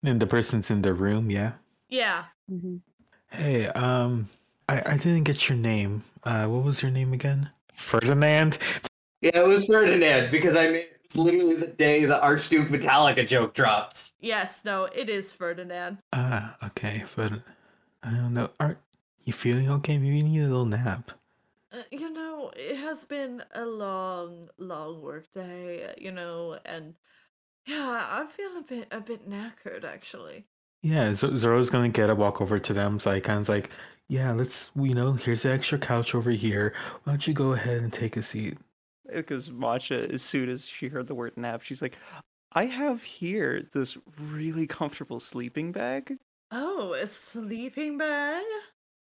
And the person's in the room, yeah. Yeah. hmm Hey, um, I, I didn't get your name. Uh, what was your name again? Ferdinand? Yeah, it was Ferdinand because I mean it's literally the day the Archduke Metallica joke drops. Yes, no, it is Ferdinand. Ah, okay, but I don't know. Are you feeling okay? Maybe you need a little nap. Uh, you know, it has been a long, long work day, uh, you know, and yeah, I feel a bit a bit knackered actually. Yeah, Z- Zoro's gonna get a walk over to them. So I kind of like, yeah, let's, you know, here's the extra couch over here. Why don't you go ahead and take a seat? Because Matcha, as soon as she heard the word nap, she's like, I have here this really comfortable sleeping bag. Oh, a sleeping bag?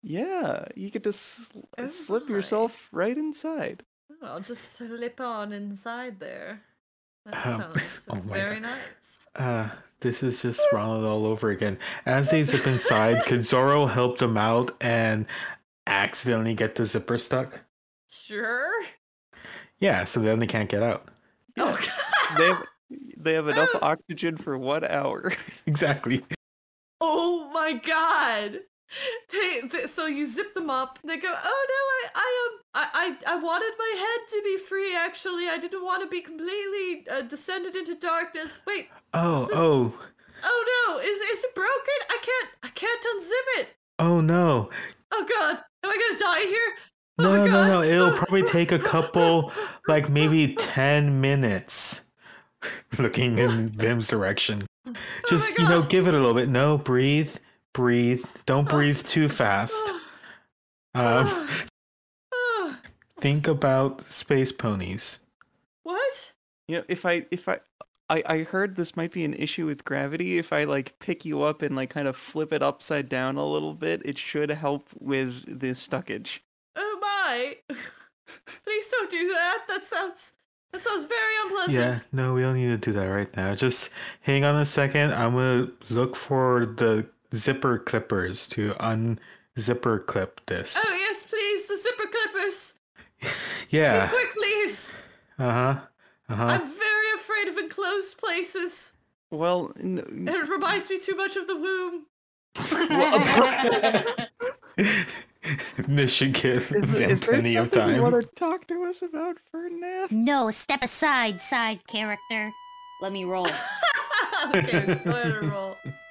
Yeah, you could just sl- Oh slip my. yourself right inside. Oh, I'll just slip on inside there. That Um, sounds oh very God. nice. Uh, this is just Ronald all over again. As they zip inside, could Zoro help them out and accidentally get the zipper stuck? Sure. Yeah, so then they can't get out. Oh, They have, they have enough oxygen for one hour. Exactly. oh my god. They, they, so you zip them up. They go, "Oh no, I, I um, I, I, I wanted my head to be free. Actually, I didn't want to be completely uh, descended into darkness. Wait, Oh, This oh, oh no, is is it broken? I can't, I can't unzip it. oh no. Oh god, am I gonna die here? Oh No, my no, no. It'll probably take a couple, like maybe 10 minutes. Looking in Vim's direction. Just you know, give it a little bit. No, breathe, breathe. Don't breathe too fast. Um, Ah, think about space ponies. what? You know, if I if I I I heard this might be an issue with gravity. If I like pick you up and like kind of flip it upside down a little bit, it should help with the stuckage. My! Please don't do that. That sounds that sounds very unpleasant. Yeah, no, we don't need to do that right now. Just hang on a second. I'm gonna look for the zipper clippers to unzipper clip this. Oh yes, please, the zipper clippers. yeah. Be quick, please. Uh huh. Uh huh. I'm very afraid of enclosed places. Well, n- It reminds me too much of the womb. this should give them is there plenty of something you want to talk to us about, Ferdinand? no, step aside, side character. Let me roll. okay, go ahead and roll.